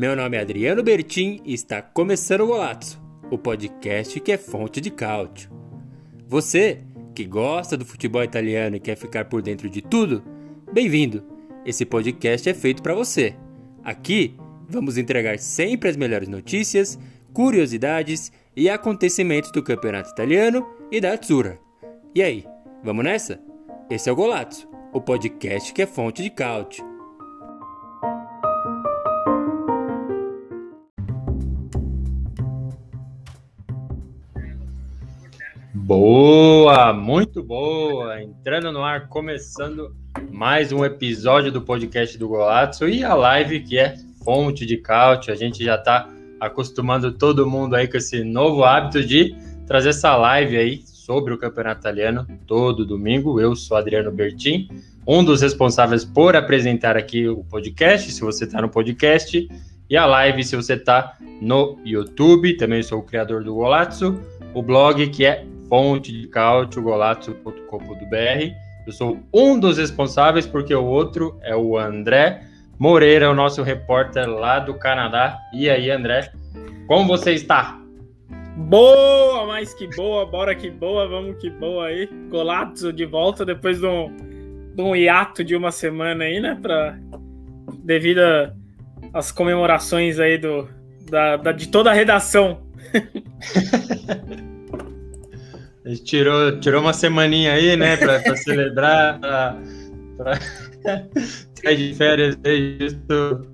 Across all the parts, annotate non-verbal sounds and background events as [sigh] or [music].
Meu nome é Adriano Bertin e está começando o Golazzo, o podcast que é fonte de cálcio. Você que gosta do futebol italiano e quer ficar por dentro de tudo, bem-vindo. Esse podcast é feito para você. Aqui vamos entregar sempre as melhores notícias, curiosidades e acontecimentos do campeonato italiano e da Azzurra. E aí, vamos nessa? Esse é o Golazzo, o podcast que é fonte de cálcio. Boa, muito boa. Entrando no ar, começando mais um episódio do podcast do Golazzo e a live que é fonte de cálcio. A gente já está acostumando todo mundo aí com esse novo hábito de trazer essa live aí sobre o campeonato italiano todo domingo. Eu sou Adriano Bertin, um dos responsáveis por apresentar aqui o podcast. Se você está no podcast e a live, se você está no YouTube, também sou o criador do Golazzo, o blog que é fonte de cálcio, golazzo.com.br. Eu sou um dos responsáveis, porque o outro é o André Moreira, o nosso repórter lá do Canadá. E aí, André, como você está? Boa, mais que boa, bora que boa, vamos que boa aí. Golazzo de volta depois de um, de um hiato de uma semana aí, né? Pra, devido às comemorações aí do, da, da, de toda a redação. [laughs] A gente tirou, tirou uma semaninha aí, né, para [laughs] celebrar, para sair [laughs] de férias aí, justo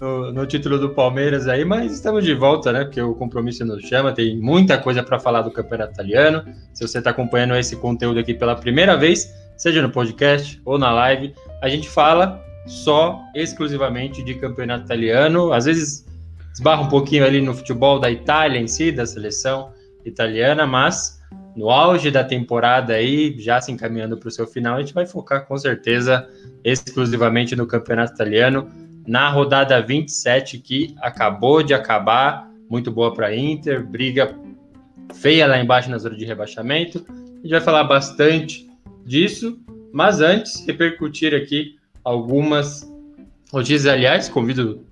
no, no, título do Palmeiras aí, mas estamos de volta, né, porque o compromisso nos chama, tem muita coisa para falar do campeonato italiano. Se você está acompanhando esse conteúdo aqui pela primeira vez, seja no podcast ou na live, a gente fala só exclusivamente de campeonato italiano, às vezes esbarra um pouquinho ali no futebol da Itália em si, da seleção italiana, mas no auge da temporada aí, já se encaminhando para o seu final, a gente vai focar com certeza exclusivamente no Campeonato Italiano, na rodada 27 que acabou de acabar, muito boa para Inter, briga feia lá embaixo na zona de rebaixamento. A gente vai falar bastante disso, mas antes repercutir aqui algumas notícias. Aliás, convido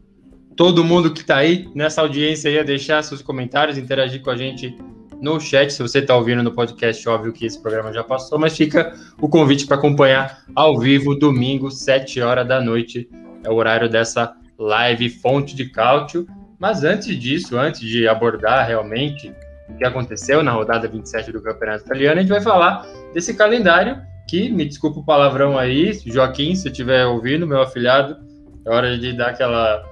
todo mundo que está aí nessa audiência aí a deixar seus comentários, interagir com a gente no chat. Se você está ouvindo no podcast, óbvio que esse programa já passou, mas fica o convite para acompanhar ao vivo, domingo, 7 horas da noite. É o horário dessa live Fonte de Cálcio. Mas antes disso, antes de abordar realmente o que aconteceu na rodada 27 do Campeonato Italiano, a gente vai falar desse calendário que, me desculpa o palavrão aí, Joaquim, se estiver ouvindo, meu afilhado, é hora de dar aquela,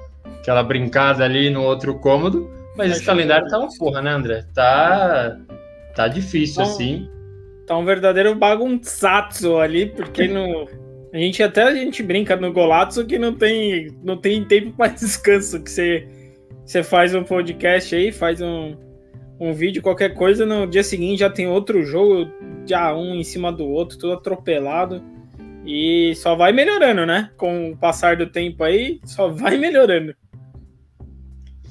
aquela brincada ali no outro cômodo. Mas esse calendário tá uma porra, né, André? Tá, tá difícil, tá assim. Tá um verdadeiro bagunçaço ali, porque no, a gente até a gente brinca no Golazzo que não tem, não tem tempo para [laughs] descanso, que você, você faz um podcast aí, faz um, um vídeo, qualquer coisa, no dia seguinte já tem outro jogo, já um em cima do outro, tudo atropelado. E só vai melhorando, né? Com o passar do tempo aí, só vai [laughs] melhorando.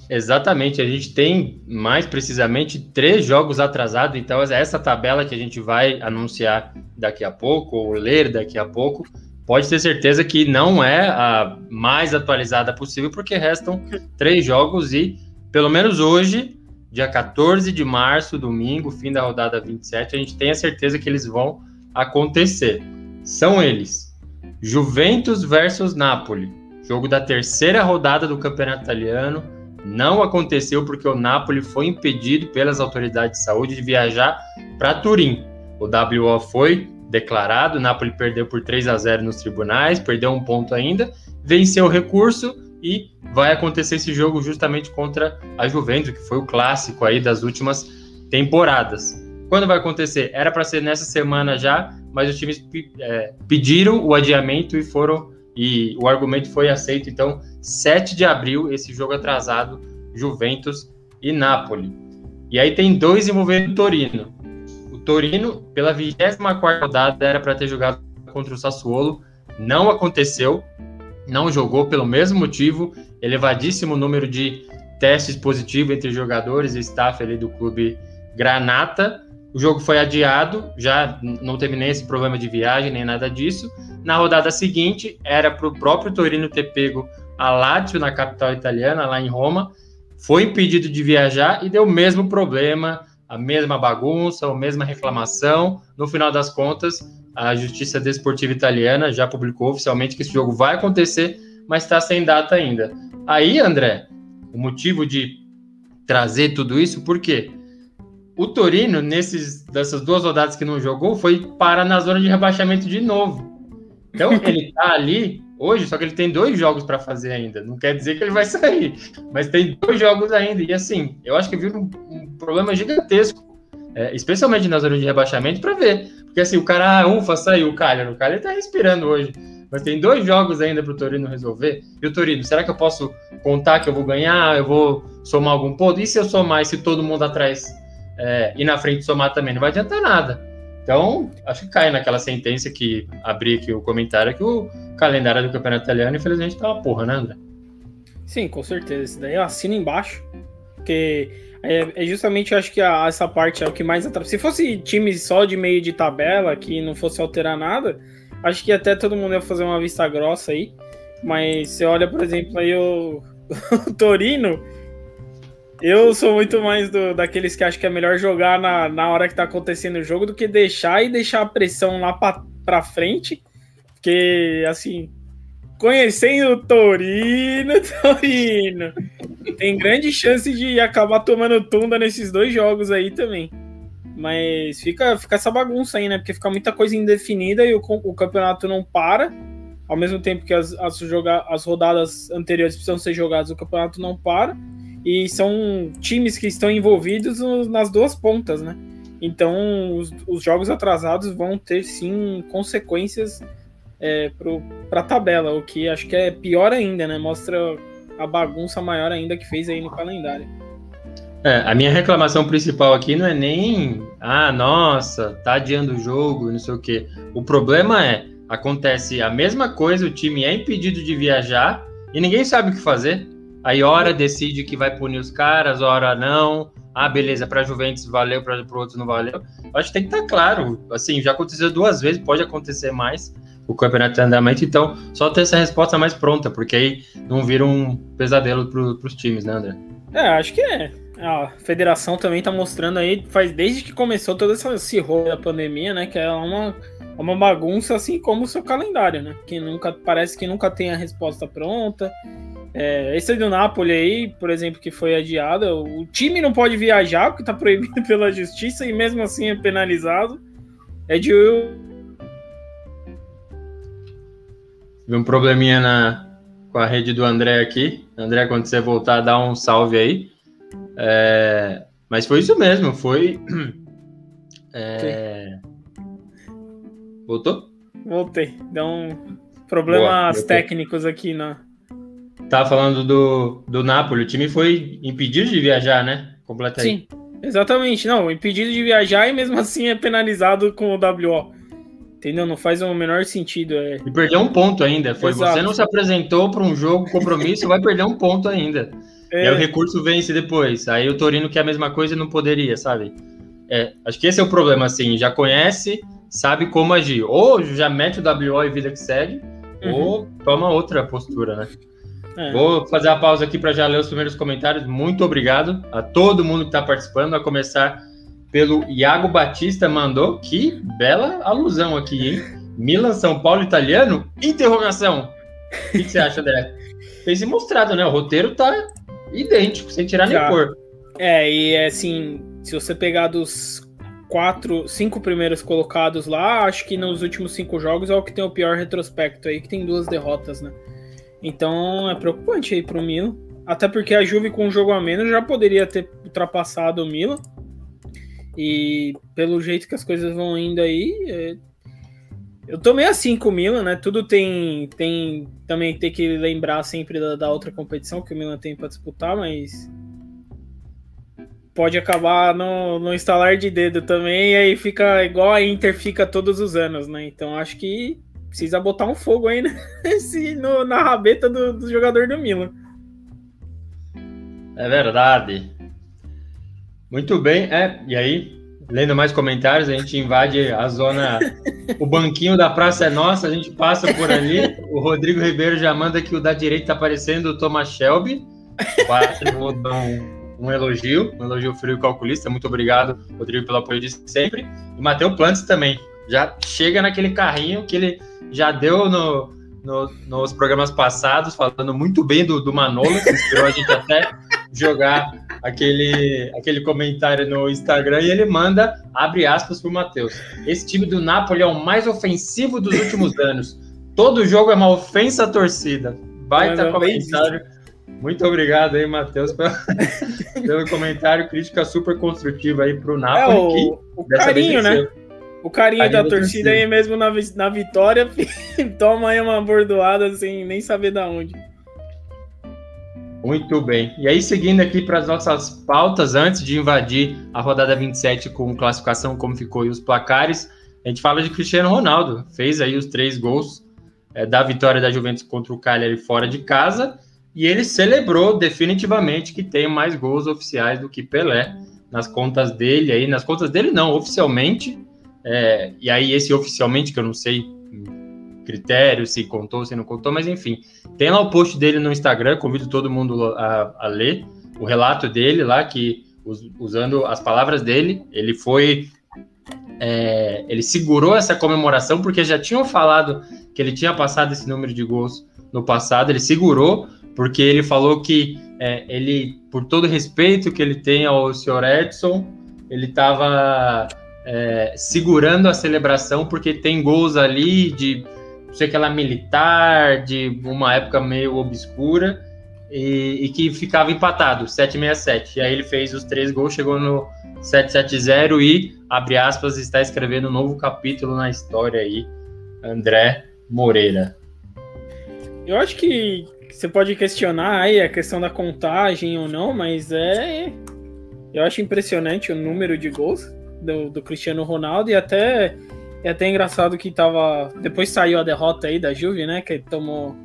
Exatamente, a gente tem mais precisamente três jogos atrasados, então essa tabela que a gente vai anunciar daqui a pouco, ou ler daqui a pouco, pode ter certeza que não é a mais atualizada possível, porque restam três jogos e, pelo menos hoje, dia 14 de março, domingo, fim da rodada 27, a gente tem a certeza que eles vão acontecer. São eles: Juventus versus Napoli, jogo da terceira rodada do Campeonato Italiano não aconteceu porque o Napoli foi impedido pelas autoridades de saúde de viajar para Turim. O WO foi declarado, o Napoli perdeu por 3 a 0 nos tribunais, perdeu um ponto ainda, venceu o recurso e vai acontecer esse jogo justamente contra a Juventus, que foi o clássico aí das últimas temporadas. Quando vai acontecer? Era para ser nessa semana já, mas os times é, pediram o adiamento e foram e o argumento foi aceito. Então, 7 de abril, esse jogo atrasado, Juventus e Napoli. E aí tem dois envolvendo o Torino. O Torino, pela 24 rodada, era para ter jogado contra o Sassuolo, não aconteceu, não jogou pelo mesmo motivo, elevadíssimo número de testes positivos entre jogadores e staff ali do clube Granata. O jogo foi adiado, já não teve nem esse problema de viagem, nem nada disso. Na rodada seguinte, era para o próprio Torino ter pego a Lazio, na capital italiana, lá em Roma, foi impedido de viajar e deu o mesmo problema, a mesma bagunça, a mesma reclamação. No final das contas, a Justiça Desportiva Italiana já publicou oficialmente que esse jogo vai acontecer, mas está sem data ainda. Aí, André, o motivo de trazer tudo isso, por quê? O Torino, nesses, dessas duas rodadas que não jogou, foi para na zona de rebaixamento de novo. Então, ele está ali hoje, só que ele tem dois jogos para fazer ainda. Não quer dizer que ele vai sair, mas tem dois jogos ainda. E assim, eu acho que vira um, um problema gigantesco, é, especialmente na zona de rebaixamento, para ver. Porque assim, o cara, ah, ufa, saiu o Calha. O Calha tá respirando hoje. Mas tem dois jogos ainda para o Torino resolver. E o Torino, será que eu posso contar que eu vou ganhar? Eu vou somar algum ponto? E se eu somar e se todo mundo atrás é, e na frente somar também? Não vai adiantar nada. Então, acho que cai naquela sentença que abri aqui o comentário que o calendário do campeonato italiano, infelizmente, tá uma porra, né, André? Sim, com certeza. Isso daí eu assino embaixo. Porque é, é justamente, acho que a, essa parte é o que mais atrapalha. Se fosse time só de meio de tabela, que não fosse alterar nada, acho que até todo mundo ia fazer uma vista grossa aí. Mas você olha, por exemplo, aí o, [laughs] o Torino eu sou muito mais do, daqueles que acham que é melhor jogar na, na hora que tá acontecendo o jogo do que deixar e deixar a pressão lá pra, pra frente. Porque, assim, conhecendo o Torino, [laughs] Torino, tem grande chance de acabar tomando tunda nesses dois jogos aí também. Mas fica, fica essa bagunça aí, né? Porque fica muita coisa indefinida e o, o campeonato não para. Ao mesmo tempo que as, as, joga, as rodadas anteriores precisam ser jogadas, o campeonato não para e são times que estão envolvidos nas duas pontas, né? Então, os, os jogos atrasados vão ter sim consequências é, para a tabela, o que acho que é pior ainda, né? Mostra a bagunça maior ainda que fez aí no calendário. É, a minha reclamação principal aqui não é nem, ah, nossa, tá adiando o jogo, não sei o quê. O problema é, acontece a mesma coisa, o time é impedido de viajar e ninguém sabe o que fazer. Aí hora decide que vai punir os caras, hora não. Ah, beleza, para Juventus valeu, para o outro não valeu. Acho que tem que estar tá claro. Assim, já aconteceu duas vezes, pode acontecer mais. O campeonato de andamento, então só ter essa resposta mais pronta, porque aí não vira um pesadelo para os times, né, André? É, acho que é. A federação também está mostrando aí, faz desde que começou todo esse rolo da pandemia, né? Que é uma, uma bagunça, assim como o seu calendário, né? Que nunca parece que nunca tem a resposta pronta. É, esse do Napoli aí, por exemplo, que foi adiado, o time não pode viajar porque está proibido [laughs] pela justiça e mesmo assim é penalizado. É de. Vi um probleminha na, com a rede do André aqui. André, quando você voltar, dá um salve aí. É, mas foi isso mesmo, foi. [clears throat] É... Voltou? Voltei. Deu um problemas Boa, técnicos aqui na, Tava falando do, do Napoli, o time foi impedido de viajar, né? Completamente. Sim, exatamente. Não, impedido de viajar e mesmo [laughs] assim é penalizado com o WO. Entendeu? Não faz o menor sentido. É... E perdeu um ponto ainda. Foi Exato. você não se apresentou para um jogo, compromisso, vai perder um ponto ainda. É... E aí o recurso vence depois. Aí o Torino quer a mesma coisa e não poderia, sabe? É, acho que esse é o problema, assim. Já conhece, sabe como agir. Ou já mete o WO e vida que segue, uhum. ou toma outra postura, né? É. Vou fazer a pausa aqui para já ler os primeiros comentários. Muito obrigado a todo mundo que está participando, a começar pelo Iago Batista, mandou. Que bela alusão aqui, hein? Milan, São Paulo, italiano? Interrogação. O que, que você acha, André? Fez se mostrado, né? O roteiro tá idêntico, sem tirar já. nem pôr. É, e assim, se você pegar dos quatro, cinco primeiros colocados lá, acho que nos últimos cinco jogos é o que tem o pior retrospecto aí, que tem duas derrotas, né? Então é preocupante aí pro Milan. Até porque a Juve com um jogo a menos já poderia ter ultrapassado o Milan. E pelo jeito que as coisas vão indo aí, é... eu tô meio assim com o Milan, né? Tudo tem, tem também tem que lembrar sempre da, da outra competição que o Milan tem para disputar, mas pode acabar no, no instalar de dedo também, e aí fica igual a Inter fica todos os anos, né? Então acho que precisa botar um fogo aí né? [laughs] no, na rabeta do, do jogador do Milan. É verdade. Muito bem, é, e aí, lendo mais comentários, a gente invade a zona [laughs] O banquinho da praça é nosso, a gente passa por ali. O Rodrigo Ribeiro já manda que o da direita tá parecendo o Thomas Shelby. Vou dar um, um, elogio, um elogio frio calculista. Muito obrigado, Rodrigo, pelo apoio de sempre. E Matheus Plantes também. Já chega naquele carrinho que ele já deu no, no, nos programas passados, falando muito bem do, do Manolo, que inspirou a gente até jogar aquele, aquele comentário no Instagram e ele manda, abre aspas para o Matheus. Esse time do Napoli é o mais ofensivo dos últimos anos. Todo jogo é uma ofensa à torcida. Baita comentário. Muito obrigado aí, Matheus, pelo, comentário, crítica super construtiva aí para o Napoli. É, o, o carinho, né? O carinho, da torcida aí mesmo na, na vitória, [laughs] toma aí uma bordoada sem nem saber da onde. Muito bem. E aí, seguindo aqui para as nossas pautas, antes de invadir a rodada 27 com classificação, como ficou e os placares, a gente fala de Cristiano Ronaldo. Fez aí os três gols é, da vitória da Juventus contra o Cagliari fora de casa e ele celebrou definitivamente que tem mais gols oficiais do que Pelé nas contas dele aí, nas contas dele não, oficialmente. É, e aí esse oficialmente que eu não sei critério, se contou, se não contou, mas enfim. Tem lá o post dele no Instagram, convido todo mundo a, a ler o relato dele lá, que usando as palavras dele, ele foi. É, ele segurou essa comemoração porque já tinham falado que ele tinha passado esse número de gols no passado, ele segurou porque ele falou que é, ele, por todo respeito que ele tem ao senhor Edson, ele estava é, segurando a celebração porque tem gols ali de sei que ela militar, de uma época meio obscura, e, e, que ficava empatado, 767. E aí ele fez os três gols, chegou no 770 e, abre aspas, está escrevendo um novo capítulo na história aí, André Moreira. Eu acho que você pode questionar aí a questão da contagem ou não, mas é. Eu acho impressionante o número de gols do, do Cristiano Ronaldo e até é até engraçado que tava. Depois saiu a derrota aí da Juve, né? Que tomou,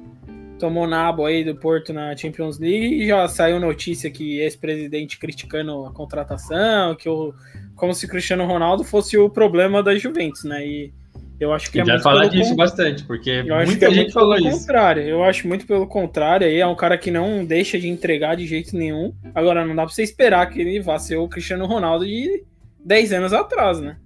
tomou nabo aí do Porto na Champions League e já saiu notícia que ex-presidente criticando a contratação, que o, como se Cristiano Ronaldo fosse o problema da Juventus, né? E eu acho que é já muito fala disso bastante, porque eu muita é gente falou isso. Contrário. Eu acho muito pelo contrário. Aí é um cara que não deixa de entregar de jeito nenhum. Agora não dá para você esperar que ele vá ser o Cristiano Ronaldo de 10 anos atrás, né?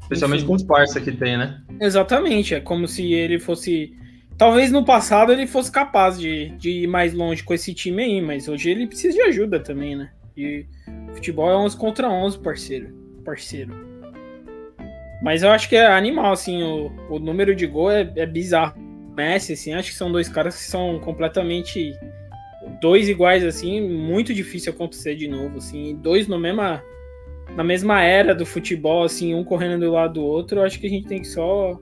Especialmente Enfim. com os parça que tem, né? Exatamente, é como se ele fosse. Talvez no passado ele fosse capaz de, de ir mais longe com esse time aí, mas hoje ele precisa de ajuda também, né? E futebol é 11 contra 11, parceiro. Parceiro. Mas eu acho que é animal, assim, o, o número de gol é, é bizarro. Messi, assim, acho que são dois caras que são completamente. Dois iguais, assim, muito difícil acontecer de novo, assim. Dois no mesma na mesma era do futebol, assim, um correndo do lado do outro, eu acho que a gente tem que só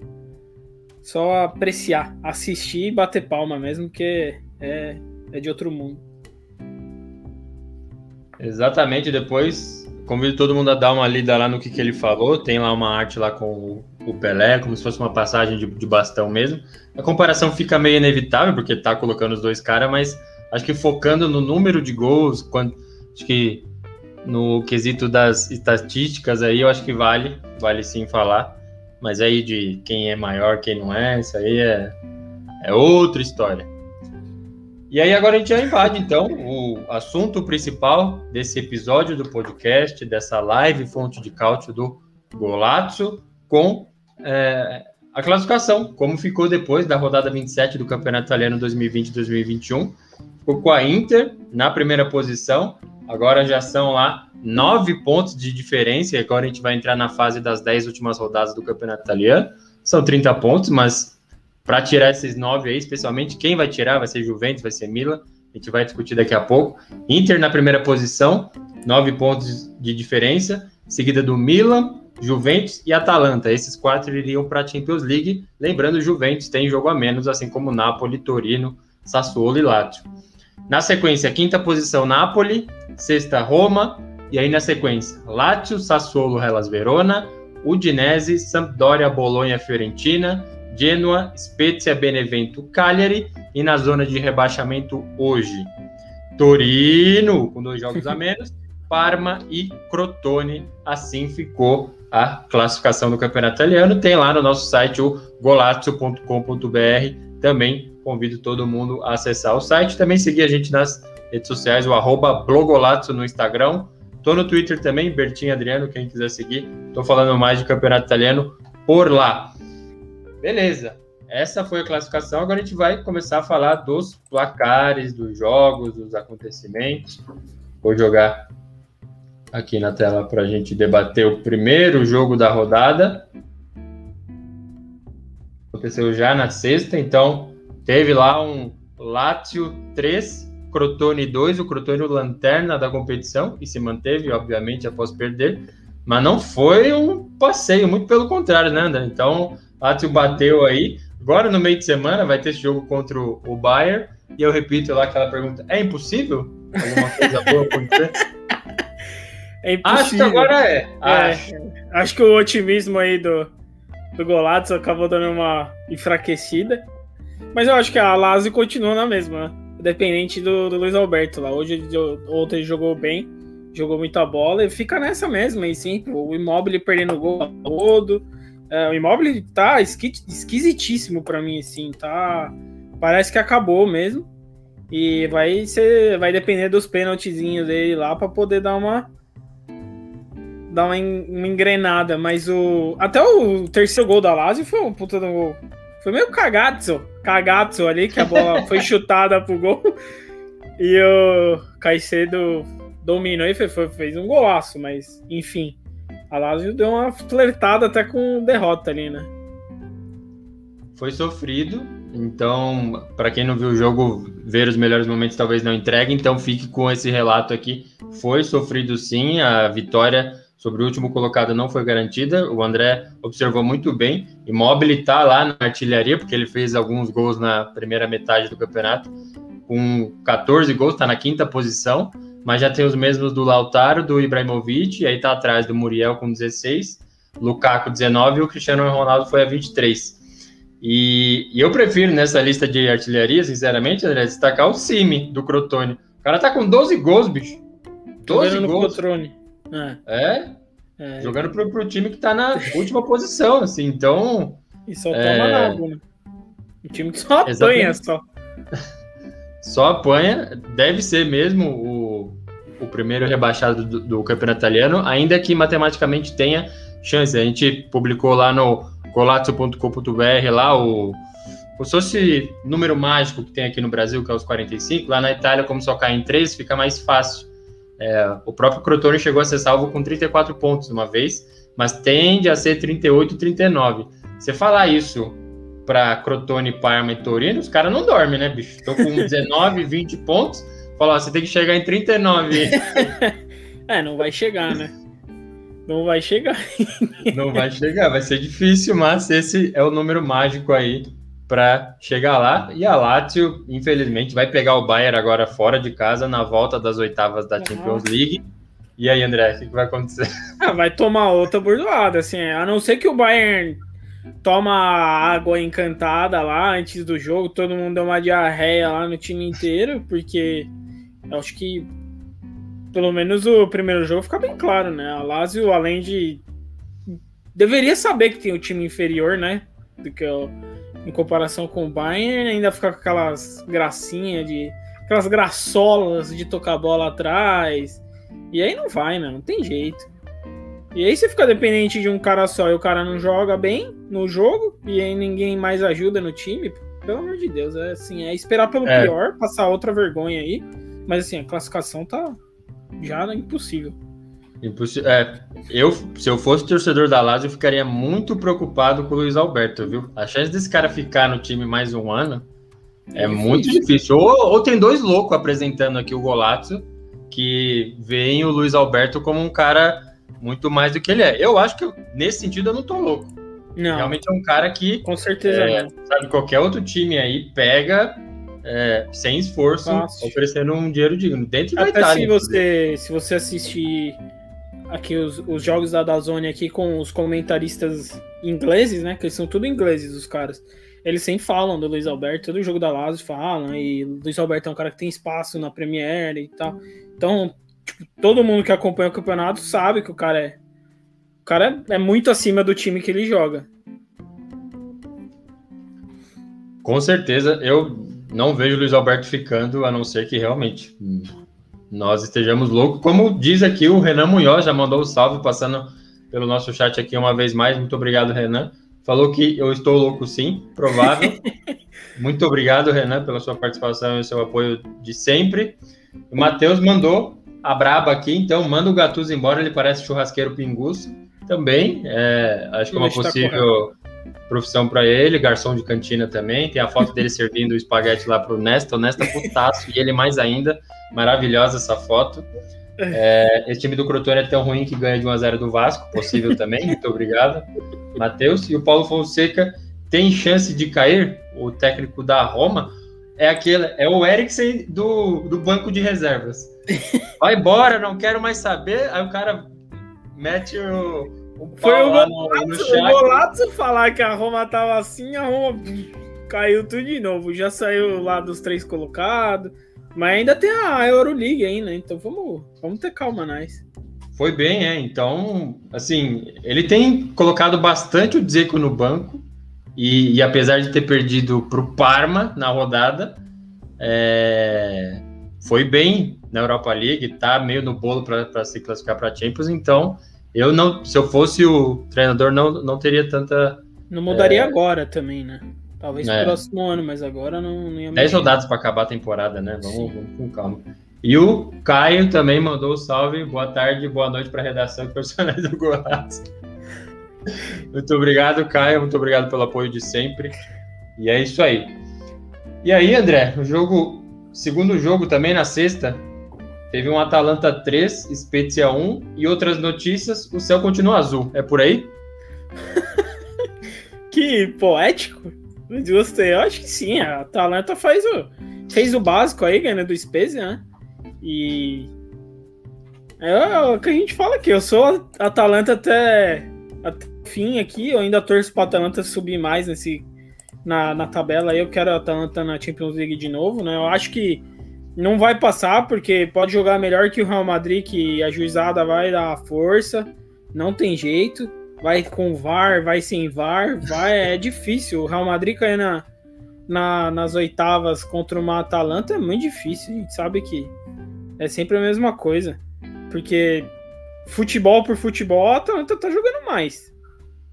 só apreciar, assistir e bater palma mesmo, porque é, é de outro mundo. Exatamente, depois convido todo mundo a dar uma lida lá no que, que ele falou, tem lá uma arte lá com o Pelé, como se fosse uma passagem de, de bastão mesmo. A comparação fica meio inevitável, porque tá colocando os dois caras, mas acho que focando no número de gols, quando, acho que no quesito das estatísticas aí, eu acho que vale, vale sim falar. Mas aí de quem é maior, quem não é, isso aí é, é outra história. E aí agora a gente já invade, então, o assunto principal desse episódio do podcast, dessa live Fonte de Cálcio do Golazzo, com é, a classificação, como ficou depois da rodada 27 do Campeonato Italiano 2020-2021. Ficou com a Inter na primeira posição, Agora já são lá nove pontos de diferença, e agora a gente vai entrar na fase das dez últimas rodadas do Campeonato Italiano. São 30 pontos, mas para tirar esses nove aí, especialmente quem vai tirar vai ser Juventus, vai ser Milan. A gente vai discutir daqui a pouco. Inter na primeira posição, nove pontos de diferença, seguida do Milan, Juventus e Atalanta. Esses quatro iriam para a Champions League. Lembrando, Juventus tem jogo a menos, assim como Napoli, Torino, Sassuolo e Lazio. Na sequência, quinta posição, Napoli, sexta, Roma, e aí na sequência, Lazio, Sassuolo, Hellas Verona, Udinese, Sampdoria, Bolonha, Fiorentina, Genoa, Spezia, Benevento, Cagliari, e na zona de rebaixamento hoje, Torino, com dois jogos a [laughs] menos, Parma e Crotone, assim ficou a classificação do campeonato italiano. Tem lá no nosso site o golazzo.com.br. Também convido todo mundo a acessar o site. Também seguir a gente nas redes sociais, o arroba no Instagram. Tô no Twitter também, Bertinho Adriano, quem quiser seguir. Tô falando mais de campeonato italiano por lá. Beleza. Essa foi a classificação. Agora a gente vai começar a falar dos placares, dos jogos, dos acontecimentos. Vou jogar aqui na tela para a gente debater o primeiro jogo da rodada. Aconteceu já na sexta, então teve lá um Lazio 3, Crotone 2, o Crotone o lanterna da competição e se manteve, obviamente, após perder. Mas não foi um passeio, muito pelo contrário, né, André? Então, Lazio bateu aí. Agora, no meio de semana, vai ter esse jogo contra o Bayern. E eu repito lá aquela pergunta: é impossível alguma coisa boa acontecer? [laughs] É impossível. Acho que agora é. é acho. acho que o otimismo aí do, do Golato acabou dando uma enfraquecida. Mas eu acho que a Lazio continua na mesma, né? Dependente do, do Luiz Alberto lá. Hoje ontem jogou bem, jogou muita bola e fica nessa mesma aí, sim. O Immobile perdendo o gol todo. É, o Immobile tá esquisitíssimo para mim, assim, tá. Parece que acabou mesmo. E vai ser, vai depender dos pênaltizinhos dele lá para poder dar uma dar uma, uma, engrenada, mas o até o terceiro gol da Lazio foi um puta do gol. Foi meio cagazzo, cagazzo ali que a bola [laughs] foi chutada pro gol. E o Caicedo dominou e fez, fez um golaço, mas enfim. A Lazio deu uma flertada até com derrota ali, né? Foi sofrido, então, para quem não viu o jogo, ver os melhores momentos talvez não entregue, então fique com esse relato aqui. Foi sofrido sim, a vitória sobre o último colocado não foi garantida. O André observou muito bem. Immobile está lá na artilharia, porque ele fez alguns gols na primeira metade do campeonato, com 14 gols, está na quinta posição, mas já tem os mesmos do Lautaro, do Ibrahimovic, e aí está atrás do Muriel com 16, Lukaku 19 e o Cristiano Ronaldo foi a 23. E, e eu prefiro nessa lista de artilharia, sinceramente, André, destacar o Cime do Crotone. O cara tá com 12 gols, bicho. 12 gols. Crotone. É. é? é. Jogando pro, pro time que tá na última posição, assim, então. [laughs] E só é... toma água, né? O time que só apanha só. [laughs] Só apanha, deve ser mesmo o, o primeiro rebaixado do, do campeonato italiano, ainda que matematicamente tenha chance. A gente publicou lá no colazzo.com.br lá o como se fosse número mágico que tem aqui no Brasil, que é os 45, lá na Itália, como só cai em três, fica mais fácil. É, o próprio Crotone chegou a ser salvo com 34 pontos uma vez, mas tende a ser 38, 39. Você falar isso para Crotone, Parma e Torino, os caras não dormem, né, bicho? Tô com [laughs] 19, 20 pontos. Falar, você tem que chegar em 39. [laughs] é, não vai chegar, né? Não vai chegar. não vai chegar, vai ser difícil, mas esse é o número mágico aí para chegar lá. E a Lazio, infelizmente, vai pegar o Bayern agora fora de casa na volta das oitavas da Champions League. E aí, André, o que, vai acontecer? [laughs] Ah, vai tomar outra burdoada, assim, a não ser que o Bayern toma água encantada lá antes do jogo, todo mundo deu uma diarreia lá no time inteiro, porque eu acho que pelo menos o primeiro jogo fica bem claro, né? A Lazio, além de deveria saber que tem o time inferior, né? Do que o em comparação com o Bayern, ainda fica com aquelas gracinhas de. aquelas graçolas de tocar bola atrás. E aí não vai, né? Não tem jeito. E aí você fica dependente de um cara só e o cara não joga bem no jogo, e aí ninguém mais ajuda no time. Pelo amor de Deus, é assim, é esperar pelo é. pior, passar outra vergonha aí. Mas assim, a classificação tá já impossível. Impossível. É, eu, se eu fosse torcedor da Lazio, eu ficaria muito preocupado com o Luiz Alberto, viu? A chance desse cara ficar no time mais um ano é, é muito difícil. Ou, ou, tem dois loucos apresentando aqui o Golazzo, que veem o Luiz Alberto como um cara muito mais do que ele é. Eu acho que nesse sentido eu não tô louco. Não. Realmente é um cara que. Com certeza. É, sabe, qualquer outro time aí pega é, sem esforço, Fácil. oferecendo um dinheiro digno. Dentro Até da Itália. Se você, se você assistir aqui os, os jogos da Dazone aqui com os comentaristas ingleses, né? Que eles são tudo ingleses, os caras. Eles sempre falam do Luiz Alberto, todo jogo da Lazio falam, e Luiz Alberto é um cara que tem espaço na Premier e tal. Então, tipo, todo mundo que acompanha o campeonato sabe que o cara é O cara é muito acima do time que ele joga. Com certeza, eu não vejo o Luiz Alberto ficando, a não ser que realmente nós estejamos loucos. Como diz aqui o Renan Munhoz, já mandou o um salve passando pelo nosso chat aqui uma vez mais. Muito obrigado, Renan. Falou que eu estou louco sim, provável. [laughs] Muito obrigado, Renan, pela sua participação e seu apoio de sempre. O Matheus mandou a braba aqui, então manda o Gattuso embora, ele parece churrasqueiro pinguço. Também, é, acho que é uma possível profissão para ele, garçom de cantina também. Tem a foto dele [laughs] servindo o espaguete lá pro Nesta, o Nesta putaço, e ele mais ainda. Maravilhosa essa foto. É, esse time do Crotone é tão ruim que ganha de 1x0 do Vasco, possível [laughs] também, muito obrigado, Matheus. E o Paulo Fonseca tem chance de cair, o técnico da Roma, é aquele, é o Eriksen do, do banco de reservas. [laughs] Vai embora, não quero mais saber. Aí o cara mete o, o Foi o Golato, falar que a Roma tava assim, a Roma caiu tudo de novo. Já saiu lá dos três colocados. Mas ainda tem a Euroleague ainda, né? então vamos, vamos ter calma, nós. Foi bem, é. Então, assim, ele tem colocado bastante o Dzeko no banco. E, e apesar de ter perdido para o Parma na rodada, é, foi bem na Europa League, tá meio no bolo para se classificar para Champions. Então, eu não, se eu fosse o treinador, não, não teria tanta. Não mudaria é, agora também, né? Talvez é. no próximo ano, mas agora não, não ia 10 rodadas para acabar a temporada, né? Vamos, vamos, com calma. E o Caio também mandou o salve. Boa tarde, boa noite para a redação de personagens do Goiás. Muito obrigado, Caio. Muito obrigado pelo apoio de sempre. E é isso aí. E aí, André, o jogo, segundo jogo também na sexta, teve um Atalanta 3, Spezia 1 e outras notícias. O céu continua azul. É por aí? [laughs] que poético. Gostei, eu acho que sim. A Atalanta faz o, fez o básico aí, ganhando do Spezia, né? E. É, o que a gente fala aqui. Eu sou Atalanta até, até fim aqui. Eu ainda torço para Atalanta subir mais nesse, na, na tabela. Eu quero a Atalanta na Champions League de novo, né? Eu acho que não vai passar, porque pode jogar melhor que o Real Madrid, que a juizada vai dar força. Não tem jeito vai com VAR, vai sem VAR, vai, é [laughs] difícil. O Real Madrid cair na, na, nas oitavas contra uma Atalanta é muito difícil. A gente sabe que é sempre a mesma coisa. Porque futebol por futebol, a Atalanta tá jogando mais.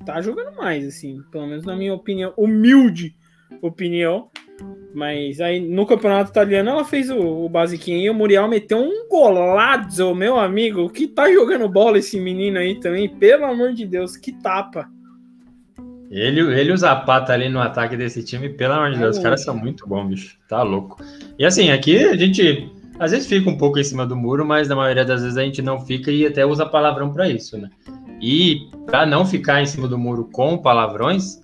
Tá jogando mais, assim, pelo menos na minha opinião, humilde opinião. Mas aí no campeonato italiano ela fez o, o basiquinho e o Muriel meteu um golazo, meu amigo. Que tá jogando bola esse menino aí também, pelo amor de Deus, que tapa. Ele, ele e o Zapata ali no ataque desse time, pelo amor de Deus, os caras são muito bons, bicho. Tá louco. E assim, aqui a gente às vezes fica um pouco em cima do muro, mas na maioria das vezes a gente não fica e até usa palavrão para isso, né? E para não ficar em cima do muro com palavrões,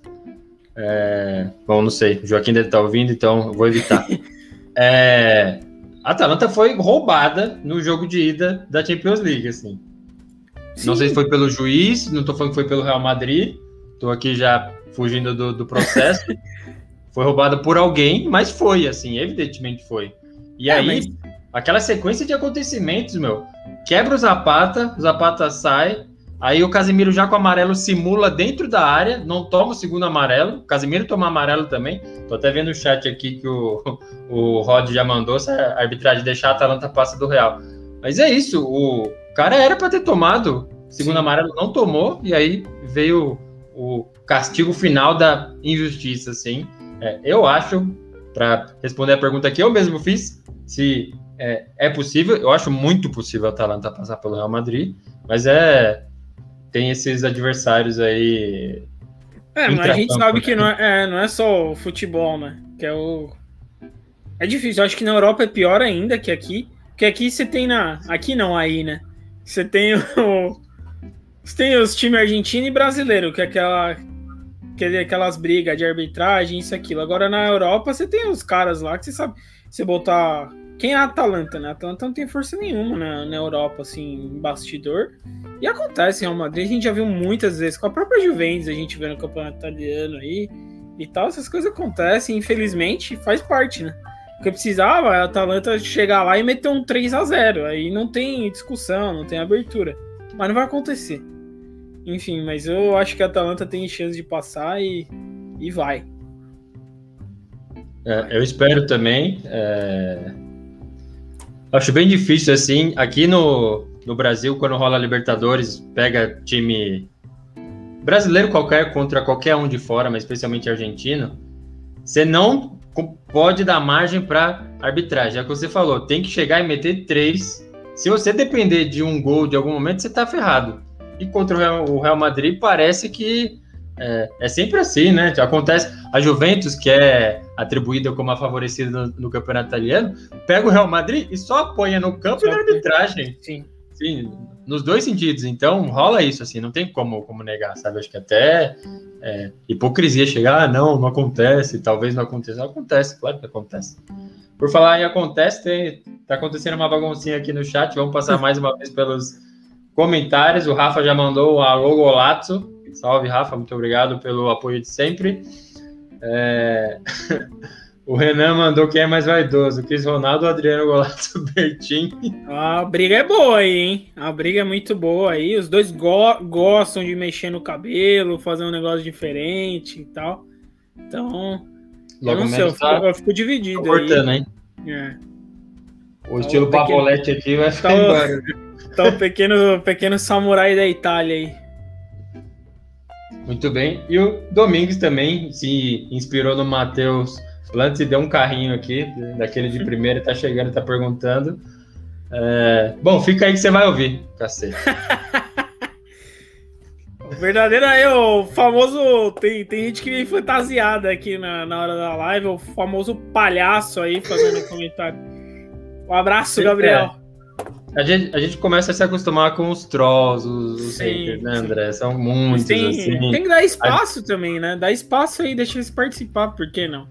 é... Bom, não sei. O Joaquim deve estar ouvindo, então vou evitar. [laughs] é... A Atalanta foi roubada no jogo de ida da Champions League, assim. Sim. Não sei se foi pelo juiz, não estou falando que foi pelo Real Madrid. Estou aqui já fugindo do, do processo. [laughs] foi roubada por alguém, mas foi, assim, evidentemente foi. E é, aí, mas... aquela sequência de acontecimentos, meu, quebra o Zapata, o Zapata sai, Aí o Casemiro já com amarelo simula dentro da área, não toma o segundo amarelo. O Casemiro toma amarelo também. Tô até vendo o chat aqui que o, [laughs] o Rod já mandou se a arbitragem deixar a Atalanta passa do Real. Mas é isso, o cara era para ter tomado segundo Sim. amarelo, não tomou, e aí veio o castigo final da injustiça, assim. É, eu acho, para responder a pergunta que eu mesmo fiz, se é, é possível, eu acho muito possível a Atalanta passar pelo Real Madrid, mas é tem esses adversários aí. É, mas a gente sabe que não é, é, não é só o futebol, né? Que é o. É difícil, eu acho que na Europa é pior ainda que aqui. Porque aqui você tem na. Aqui não, aí, né? Você tem o. Você tem os times argentino e brasileiro, que é aquela. Que é aquelas brigas de arbitragem, isso aquilo. Agora na Europa você tem os caras lá que você sabe. Você botar. Quem é a Atalanta, né? A Atalanta não tem força nenhuma na, na Europa, assim, bastidor. E acontece Real Madrid, a gente já viu muitas vezes, com a própria Juventus, a gente vê no campeonato italiano aí e tal, essas coisas acontecem, infelizmente, faz parte, né? Porque precisava a Atalanta chegar lá e meter um 3 a 0 aí não tem discussão, não tem abertura. Mas não vai acontecer. Enfim, mas eu acho que a Atalanta tem chance de passar e, e vai. É, eu espero também. É... Acho bem difícil assim. Aqui no, no Brasil, quando rola Libertadores, pega time brasileiro qualquer contra qualquer um de fora, mas especialmente argentino, você não pode dar margem para arbitragem. É o que você falou, tem que chegar e meter três. Se você depender de um gol de algum momento, você tá ferrado. E contra o Real Madrid parece que é, é, sempre assim, né? Acontece. A Juventus, que é atribuída como a favorecida no, no campeonato italiano, pega o Real Madrid e só apoia no campo e na arbitragem. Sim. Sim, nos dois sentidos. Então rola isso, assim, não tem como, como negar, sabe? Acho que até é, hipocrisia chegar, ah, não, não acontece, talvez não aconteça. Não acontece, claro que acontece. Por falar em acontece, tem, tá acontecendo uma baguncinha aqui no chat, vamos passar [laughs] mais uma vez pelos comentários. O Rafa já mandou o alô golato. Salve, Rafa, muito obrigado pelo apoio de sempre. É... [laughs] O Renan mandou quem é mais vaidoso, Cris Ronaldo Adriano Golato [laughs] Bertin. A briga é boa aí, hein? A briga é muito boa aí. Os dois go gostam de mexer no cabelo, fazer um negócio diferente e tal. Então, Logo eu não sei, eu fico, tá eu fico dividido cortando, aí. hein? É. O estilo tá Pavolete aqui vai ficar tá embora. [laughs] Tá o pequeno, pequeno samurai da Itália aí. Muito bem. E o Domingos também se inspirou no Matheus Lance deu um carrinho aqui, daquele de primeira, tá chegando, tá perguntando. É... Bom, fica aí que você vai ouvir, cacete. [laughs] o verdadeiro aí, o famoso. Tem, tem gente que vem fantasiada aqui na, na hora da live, o famoso palhaço aí fazendo comentário. Um abraço, Gabriel. É. A gente, a gente começa a se acostumar com os trolls, os, os sim, haters, né, André? São muitos, tem, assim. Tem que dar espaço a... também, né? Dá espaço aí, deixa eles participar, por que não?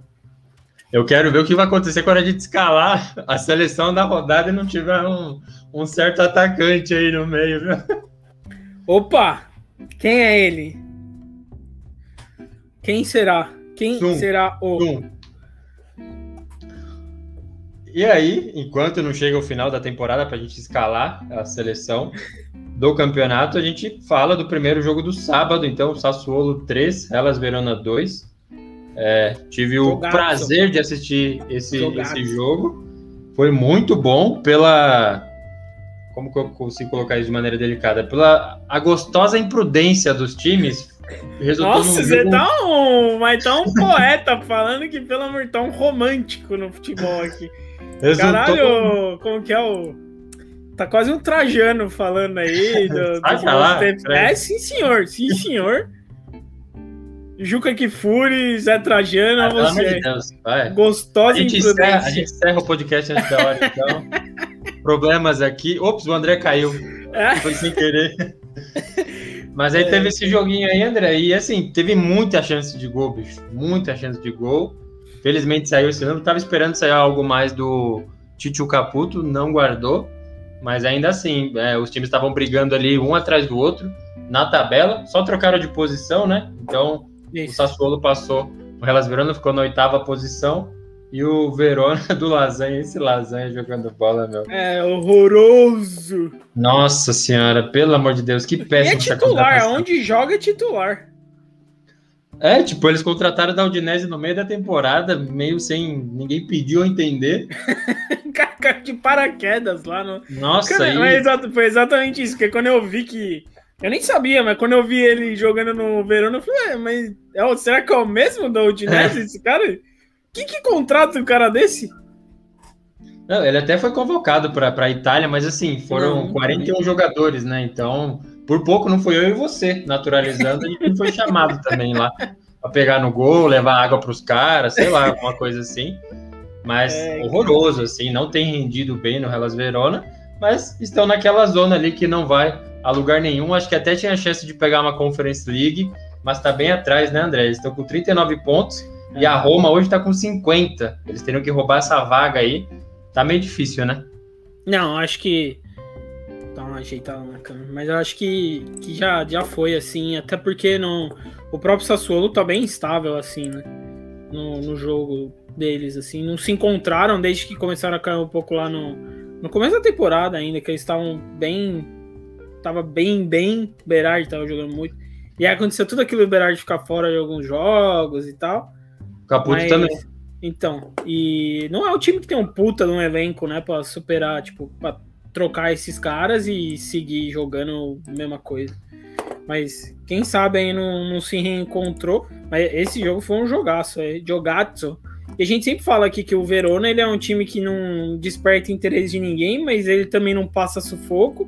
Eu quero ver o que vai acontecer quando a gente escalar a seleção da rodada e não tiver um, um certo atacante aí no meio, viu? Opa! Quem é ele? Quem será? Quem Zoom. será o. Zoom. E aí, enquanto não chega o final da temporada para a gente escalar a seleção do campeonato, a gente fala do primeiro jogo do sábado. Então, Sassuolo 3, Elas Verona 2. É, tive o prazer de assistir esse, esse jogo. Foi muito bom pela. Como que eu consigo colocar isso de maneira delicada? Pela a gostosa imprudência dos times. Nossa, você jogo... tá um, mas tá um poeta falando que, pelo amor, tá um romântico no futebol aqui. Caralho, como que é o. Tá quase um Trajano falando aí. Do, [laughs] do lá, é, sim, senhor, sim, senhor. Juca Kifuri, Zé Trajano, ah, você. De Deus, Gostosa a gente, encerra, a gente encerra o podcast antes da hora, então. [laughs] Problemas aqui. Ops, o André caiu. É. Foi sem querer. Mas aí é. teve esse joguinho aí, André, e assim, teve muita chance de gol, bicho. Muita chance de gol. Felizmente saiu esse ano. Tava esperando sair algo mais do Titio Caputo, não guardou. Mas ainda assim, é, os times estavam brigando ali um atrás do outro na tabela, só trocaram de posição, né? Então isso. O Sassuolo passou. O Hellas Verona ficou na oitava posição. E o Verona [laughs] do Lasanha, esse Lasanha jogando bola, meu. É horroroso. Nossa senhora, pelo amor de Deus, que péssimo. E é titular, onde joga é titular. É, tipo, eles contrataram da Udinese no meio da temporada, meio sem ninguém pediu a entender. [laughs] de paraquedas lá no. Nossa, Cara, aí... foi exatamente isso, porque quando eu vi que eu nem sabia, mas quando eu vi ele jogando no Verona, eu falei, mas é, será que é o mesmo da Udinese, é. esse cara? Que, que contrata um cara desse? Não, ele até foi convocado para a Itália, mas assim, foram não, 41 não. jogadores, né? Então, por pouco não foi eu e você naturalizando, a gente foi chamado também lá para pegar no gol, levar água para os caras, sei lá, alguma coisa assim. Mas é, horroroso, assim, não tem rendido bem no Hellas Verona, mas estão naquela zona ali que não vai a lugar nenhum. Acho que até tinha chance de pegar uma Conference League, mas está bem atrás, né, André? Eles estão com 39 pontos é. e a Roma hoje está com 50. Eles teriam que roubar essa vaga aí. Tá meio difícil, né? Não, acho que. Uma ajeitada na câmera. Mas eu acho que, que já, já foi, assim. Até porque não, o próprio Sassuolo tá bem estável, assim, né? No, no jogo deles, assim. Não se encontraram desde que começaram a cair um pouco lá no, no começo da temporada ainda, que eles estavam bem tava bem, bem. O Berardi tava jogando muito. E aí aconteceu tudo aquilo, o Berardi ficar fora de alguns jogos e tal. Caputo Mas, também. Então, e não é o time que tem um puta no elenco, né, pra superar, tipo, pra trocar esses caras e seguir jogando a mesma coisa. Mas quem sabe aí não, não se reencontrou. Mas esse jogo foi um jogaço, é jogaço. E a gente sempre fala aqui que o Verona ele é um time que não desperta interesse de ninguém, mas ele também não passa sufoco.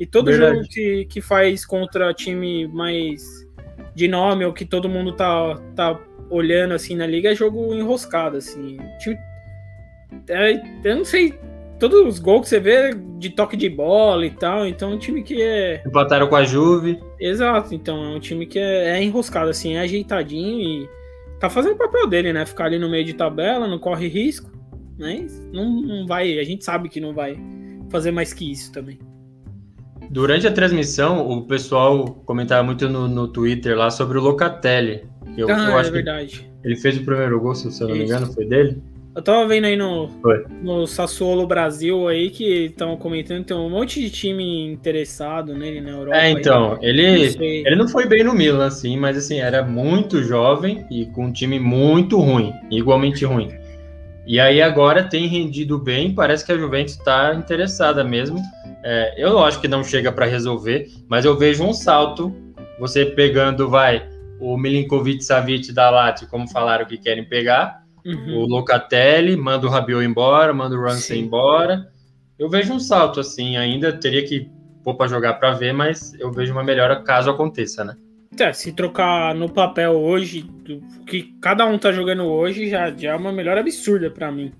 E todo Verdade. jogo que, que faz contra time mais de nome ou que todo mundo tá, tá olhando assim na liga é jogo enroscado, assim. Time, é, eu não sei todos os gols que você vê de toque de bola e tal, então é um time que é. Empataram com a Juve. Exato, então é um time que é, é, enroscado, assim, é ajeitadinho e tá fazendo o papel dele, né? Ficar ali no meio de tabela, não corre risco, mas não, não vai, a gente sabe que não vai fazer mais que isso também. Durante a transmissão, o pessoal comentava muito no, no Twitter lá sobre o Locatelli. Eu, ah, eu acho é verdade. ele fez o primeiro gol, se eu não me engano, foi dele? Eu tava vendo aí no, no Sassuolo Brasil aí que estão comentando tem um monte de time interessado nele na Europa. É, então, aí. ele, não ele não foi bem no Milan, assim, mas assim, era muito jovem e com um time muito ruim, igualmente ruim. E aí agora tem rendido bem, parece que a Juventus está interessada mesmo. É, eu acho que não chega para resolver, mas eu vejo um salto, você pegando, vai, o Milinkovic Savic da Lazio, como falaram que querem pegar, Uhum. O Locatelli, manda o Rabiot embora, manda o Ramsey embora. Eu vejo um salto assim, ainda teria que pôr para jogar para ver, mas eu vejo uma melhora caso aconteça, né? É, se trocar no papel hoje, o que cada um tá jogando hoje, já, já é uma melhora absurda para mim.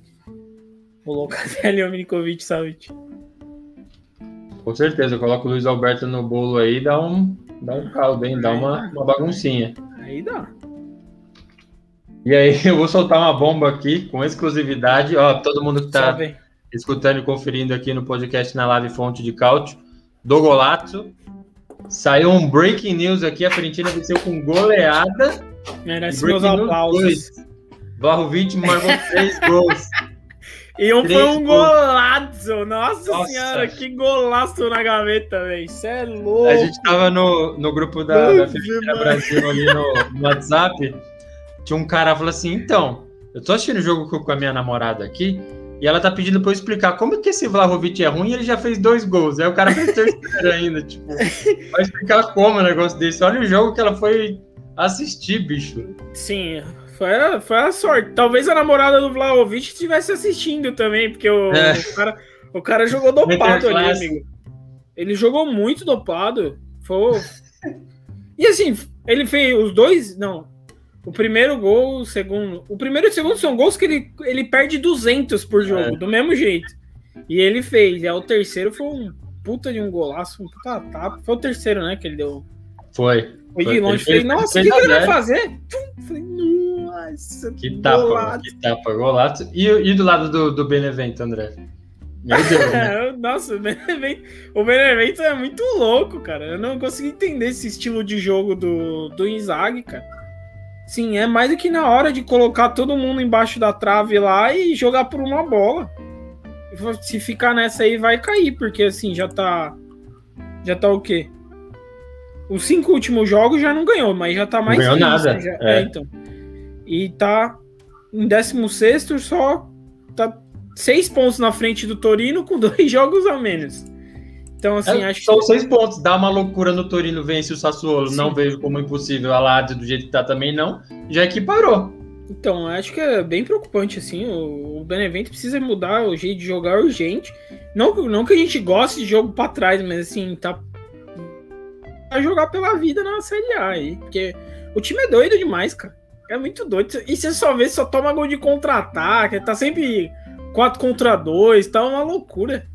O Locatelli e o Milinkovic Savic. Com certeza, eu coloco o Luiz Alberto no bolo aí, dá um, dá um caldo, hein? Dá uma, uma baguncinha. Aí dá. E aí [laughs] eu vou soltar uma bomba aqui com exclusividade. Ó, todo mundo que está escutando e conferindo aqui no podcast na Live Fonte de Cálcio, do Golato. Saiu um breaking news aqui, a Fiorentina venceu com goleada. Merece meus aplausos. Vlahovic marcou três [laughs] gols. E um foi um golaço! Nossa, Nossa, senhora, que golaço na gaveta, velho. Isso é louco. A gente tava no, no grupo da, da Brasil ali no, no WhatsApp tinha um cara falou assim: então, eu tô assistindo o jogo com a minha namorada aqui. E ela tá pedindo pra eu explicar como que esse Vlahovic é ruim e ele já fez dois gols. Aí o cara fez terceiro [laughs] ainda, tipo, vai explicar como o negócio desse. Olha o jogo que ela foi assistir, bicho. Sim, foi a, foi a sorte. Talvez a namorada do Vlahovic estivesse assistindo também, porque o, é. o, cara, o cara jogou dopado ali, amigo. Ele jogou muito dopado. Foi... E assim, ele fez os dois. Não, o primeiro gol, o segundo. O primeiro e o segundo são gols que ele, ele perde 200 por jogo, é. do mesmo jeito. E ele fez. E aí o terceiro foi um puta de um golaço, um puta tapa. Foi o terceiro, né, que ele deu. Foi. Foi de longe. Falei, nossa, o que, que ele vai fazer? Falei, nossa, que tapa, golaço. que tapa, golaço. E, e do lado do, do Benevento, André? Meu Deus, né? [laughs] Nossa, o Benevento, o Benevento é muito louco, cara. Eu não consigo entender esse estilo de jogo do, do Inzaghi, cara. Sim, é mais do que na hora de colocar todo mundo embaixo da trave lá e jogar por uma bola. Se ficar nessa aí, vai cair, porque assim, já tá. Já tá o quê? Os cinco últimos jogos já não ganhou, mas já tá mais. Não ganhou nada. Já, é. é. então. E tá em 16 só. Tá seis pontos na frente do Torino com [laughs] dois jogos a menos. Então, assim, é, acho São que... seis pontos. Dá uma loucura no Torino, vence o Sassuolo. Sim. Não vejo como impossível a Lazio do jeito que tá também, não. Já equiparou. Então, acho que é bem preocupante, assim. O, Benevento precisa mudar o jeito de jogar urgente. Não, não que a gente goste de jogo para trás, mas assim, tá. a jogar pela vida na Série A aí. Porque o time é doido demais, cara. É muito doido. E você só vê, só toma gol de contra-ataque. Tá sempre 4 contra 2. Tá uma loucura.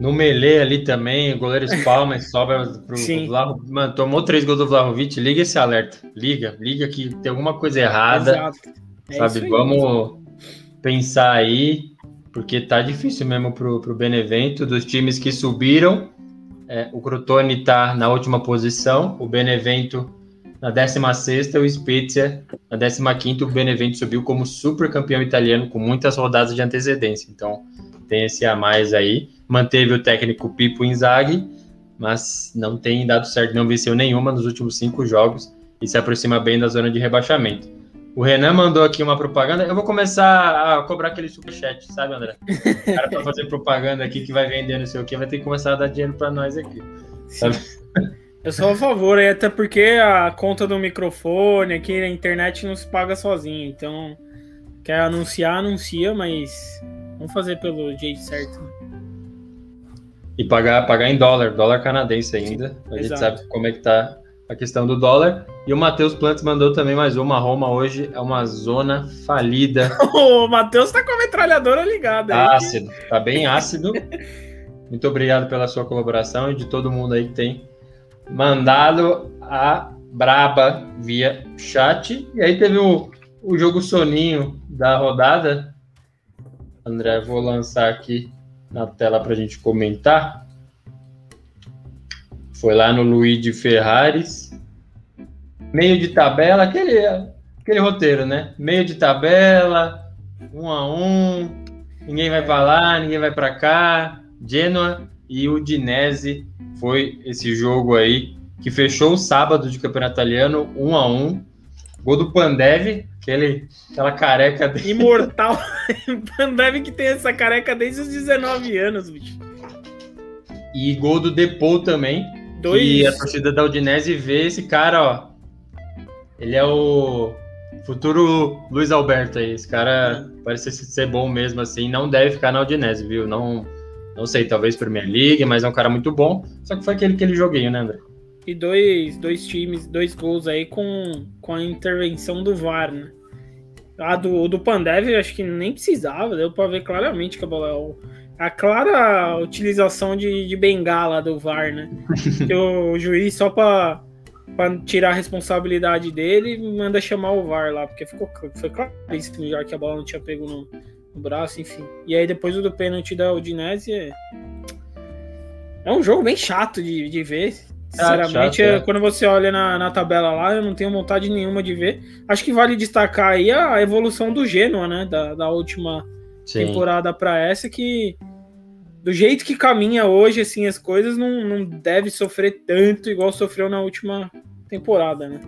No Melee ali também, o goleiro espalma e sobra pro, Sim. Vlaho. Mano, tomou três gols do Vlahovic, liga esse alerta. Liga, liga que tem alguma coisa errada. Exato. É sabe, vamos pensar aí, porque tá difícil mesmo pro, pro Benevento, dos times que subiram. É, o Crotone tá na última posição, o Benevento na 16 o Spezia na 15 o Benevento subiu como super campeão italiano com muitas rodadas de antecedência. Então, tem esse a mais aí. Manteve o técnico Pipo Inzaghi, mas não tem dado certo, não venceu nenhuma nos últimos cinco jogos e se aproxima bem da zona de rebaixamento. O Renan mandou aqui uma propaganda. Eu vou começar a cobrar aquele superchat, sabe, André? O cara pra fazer propaganda aqui que vai vender não sei o que, vai ter que começar a dar dinheiro para nós aqui. Sabe? [laughs] Eu sou a favor, até porque a conta do microfone aqui na internet não se paga sozinha. Então, quer anunciar, anuncia, mas vamos fazer pelo jeito certo. E pagar, pagar em dólar, dólar canadense ainda. A gente Exato. sabe como é que tá a questão do dólar. E o Matheus Plantes mandou também mais uma. Roma hoje é uma zona falida. [laughs] o Matheus tá com a metralhadora ligada. Aí, ácido, tá bem ácido. Muito obrigado pela sua colaboração e de todo mundo aí que tem mandado a braba via chat. E aí teve o, o jogo soninho da rodada. André, vou lançar aqui na tela para a gente comentar. Foi lá no Luigi Ferraris. Meio de tabela, aquele, aquele roteiro, né? Meio de tabela, um a um, ninguém vai para lá, ninguém vai para cá. Genoa e Udinese foi esse jogo aí que fechou o sábado de campeonato italiano, um a um. Gol do Pandev, aquele, aquela careca dele. Imortal. [laughs] Pandev que tem essa careca desde os 19 anos, bicho. E gol do Depou também, Dois... E a torcida da Udinese vê esse cara, ó. Ele é o futuro Luiz Alberto aí. Esse cara parece ser bom mesmo, assim. Não deve ficar na Udinese, viu? Não, não sei, talvez Premier League, mas é um cara muito bom. Só que foi aquele, aquele joguinho, né, André? E dois, dois times, dois gols aí com, com a intervenção do VAR, né? A do, do Pandev, acho que nem precisava, deu pra ver claramente que a bola. É a clara utilização de, de bengala do VAR, né? [laughs] que o juiz, só para tirar a responsabilidade dele, manda chamar o VAR lá, porque ficou, foi claríssimo já que a bola não tinha pego no, no braço, enfim. E aí depois do pênalti da Udinese, é, é um jogo bem chato de, de ver. Chato, é. quando você olha na, na tabela lá, eu não tenho vontade nenhuma de ver. Acho que vale destacar aí a evolução do Genoa, né? Da, da última Sim. temporada para essa, que do jeito que caminha hoje, assim, as coisas não, não deve sofrer tanto igual sofreu na última temporada, né?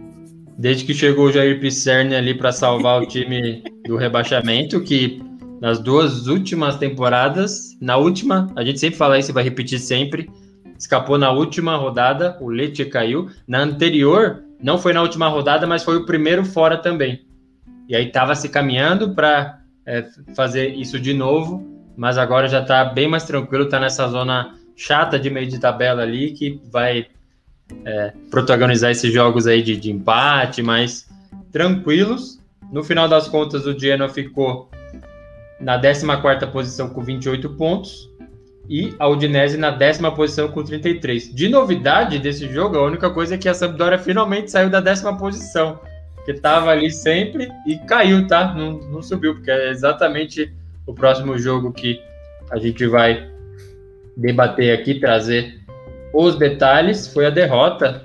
Desde que chegou o Jair Pisserni ali para salvar o time do rebaixamento, que nas duas últimas temporadas, na última, a gente sempre fala isso e vai repetir sempre, escapou na última rodada, o Leite caiu. Na anterior, não foi na última rodada, mas foi o primeiro fora também. E aí estava se caminhando para é, fazer isso de novo, mas agora já está bem mais tranquilo, está nessa zona chata de meio de tabela ali, que vai é, protagonizar esses jogos aí de, de empate, mas tranquilos. No final das contas, o Genoa ficou na 14ª posição com 28 pontos e a Udinese na décima posição com 33. De novidade desse jogo, a única coisa é que a Sampdoria finalmente saiu da décima posição, que estava ali sempre e caiu, tá? Não, não subiu, porque é exatamente o próximo jogo que a gente vai debater aqui, trazer os detalhes, foi a derrota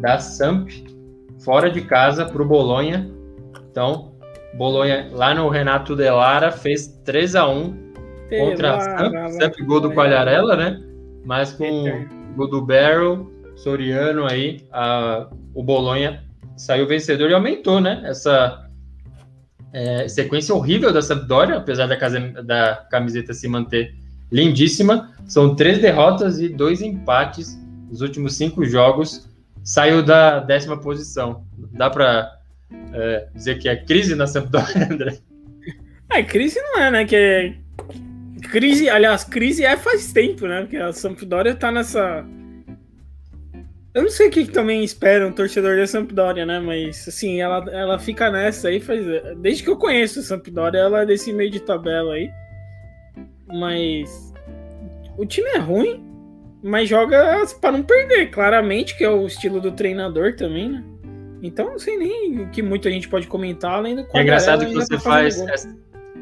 da Samp fora de casa para o Bolonha. Então, Bolonha lá no Renato Delara fez 3 a 1 contra a Samp, Samp gol do Palharela, né? Mas com gol do Barrel, Soriano aí, a, o Bolonha saiu vencedor e aumentou, né? Essa é, sequência horrível da Sampdoria, apesar da, casa, da camiseta se manter lindíssima. São três derrotas e dois empates nos últimos cinco jogos. Saiu da décima posição. Dá para é, dizer que é crise na Sampdoria, [laughs] André? É, crise não é, né? Que é... Crise, aliás, crise é faz tempo, né? Porque a Sampdoria tá nessa eu não sei o que, que também espera um torcedor da Sampdoria, né? Mas, assim, ela, ela fica nessa aí faz. Desde que eu conheço a Sampdoria, ela é desse meio de tabela aí. Mas. O time é ruim, mas joga para não perder, claramente, que é o estilo do treinador também, né? Então, não sei nem o que muita gente pode comentar, além do É engraçado que você tá faz. Essa,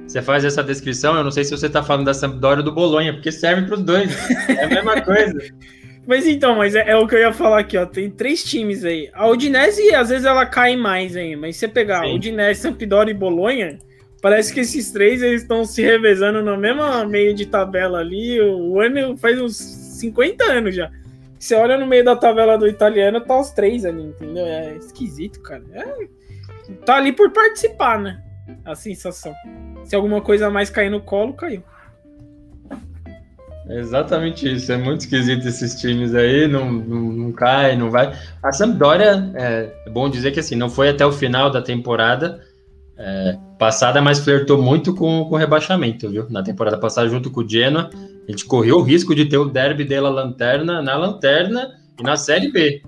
você faz essa descrição, eu não sei se você tá falando da Sampdoria ou do Bolonha, porque serve para os dois. É a mesma coisa. [laughs] Mas então, mas é, é, o que eu ia falar aqui, ó. Tem três times aí. A Udinese, às vezes, ela cai mais aí. Mas se você pegar Sim. Udinese, Sampdoria e Bolonha, Parece que esses três eles estão se revezando no mesmo meio de tabela ali. O ano faz uns 50 anos já. Você olha no meio da tabela do italiano, tá os três ali, entendeu? É esquisito, cara. É... Tá ali por participar, né? A sensação. Se alguma coisa mais cair no colo, caiu. É exatamente isso. É muito esquisito esses times aí, não, não, não cai, não vai. A Sampdoria, é, é, bom dizer que assim, não foi até o final da temporada é, passada, mas flertou muito com, com o rebaixamento, viu? Na temporada passada, junto com o Genoa, a gente correu o risco de ter o derby dela lanterna na lanterna e na Série B.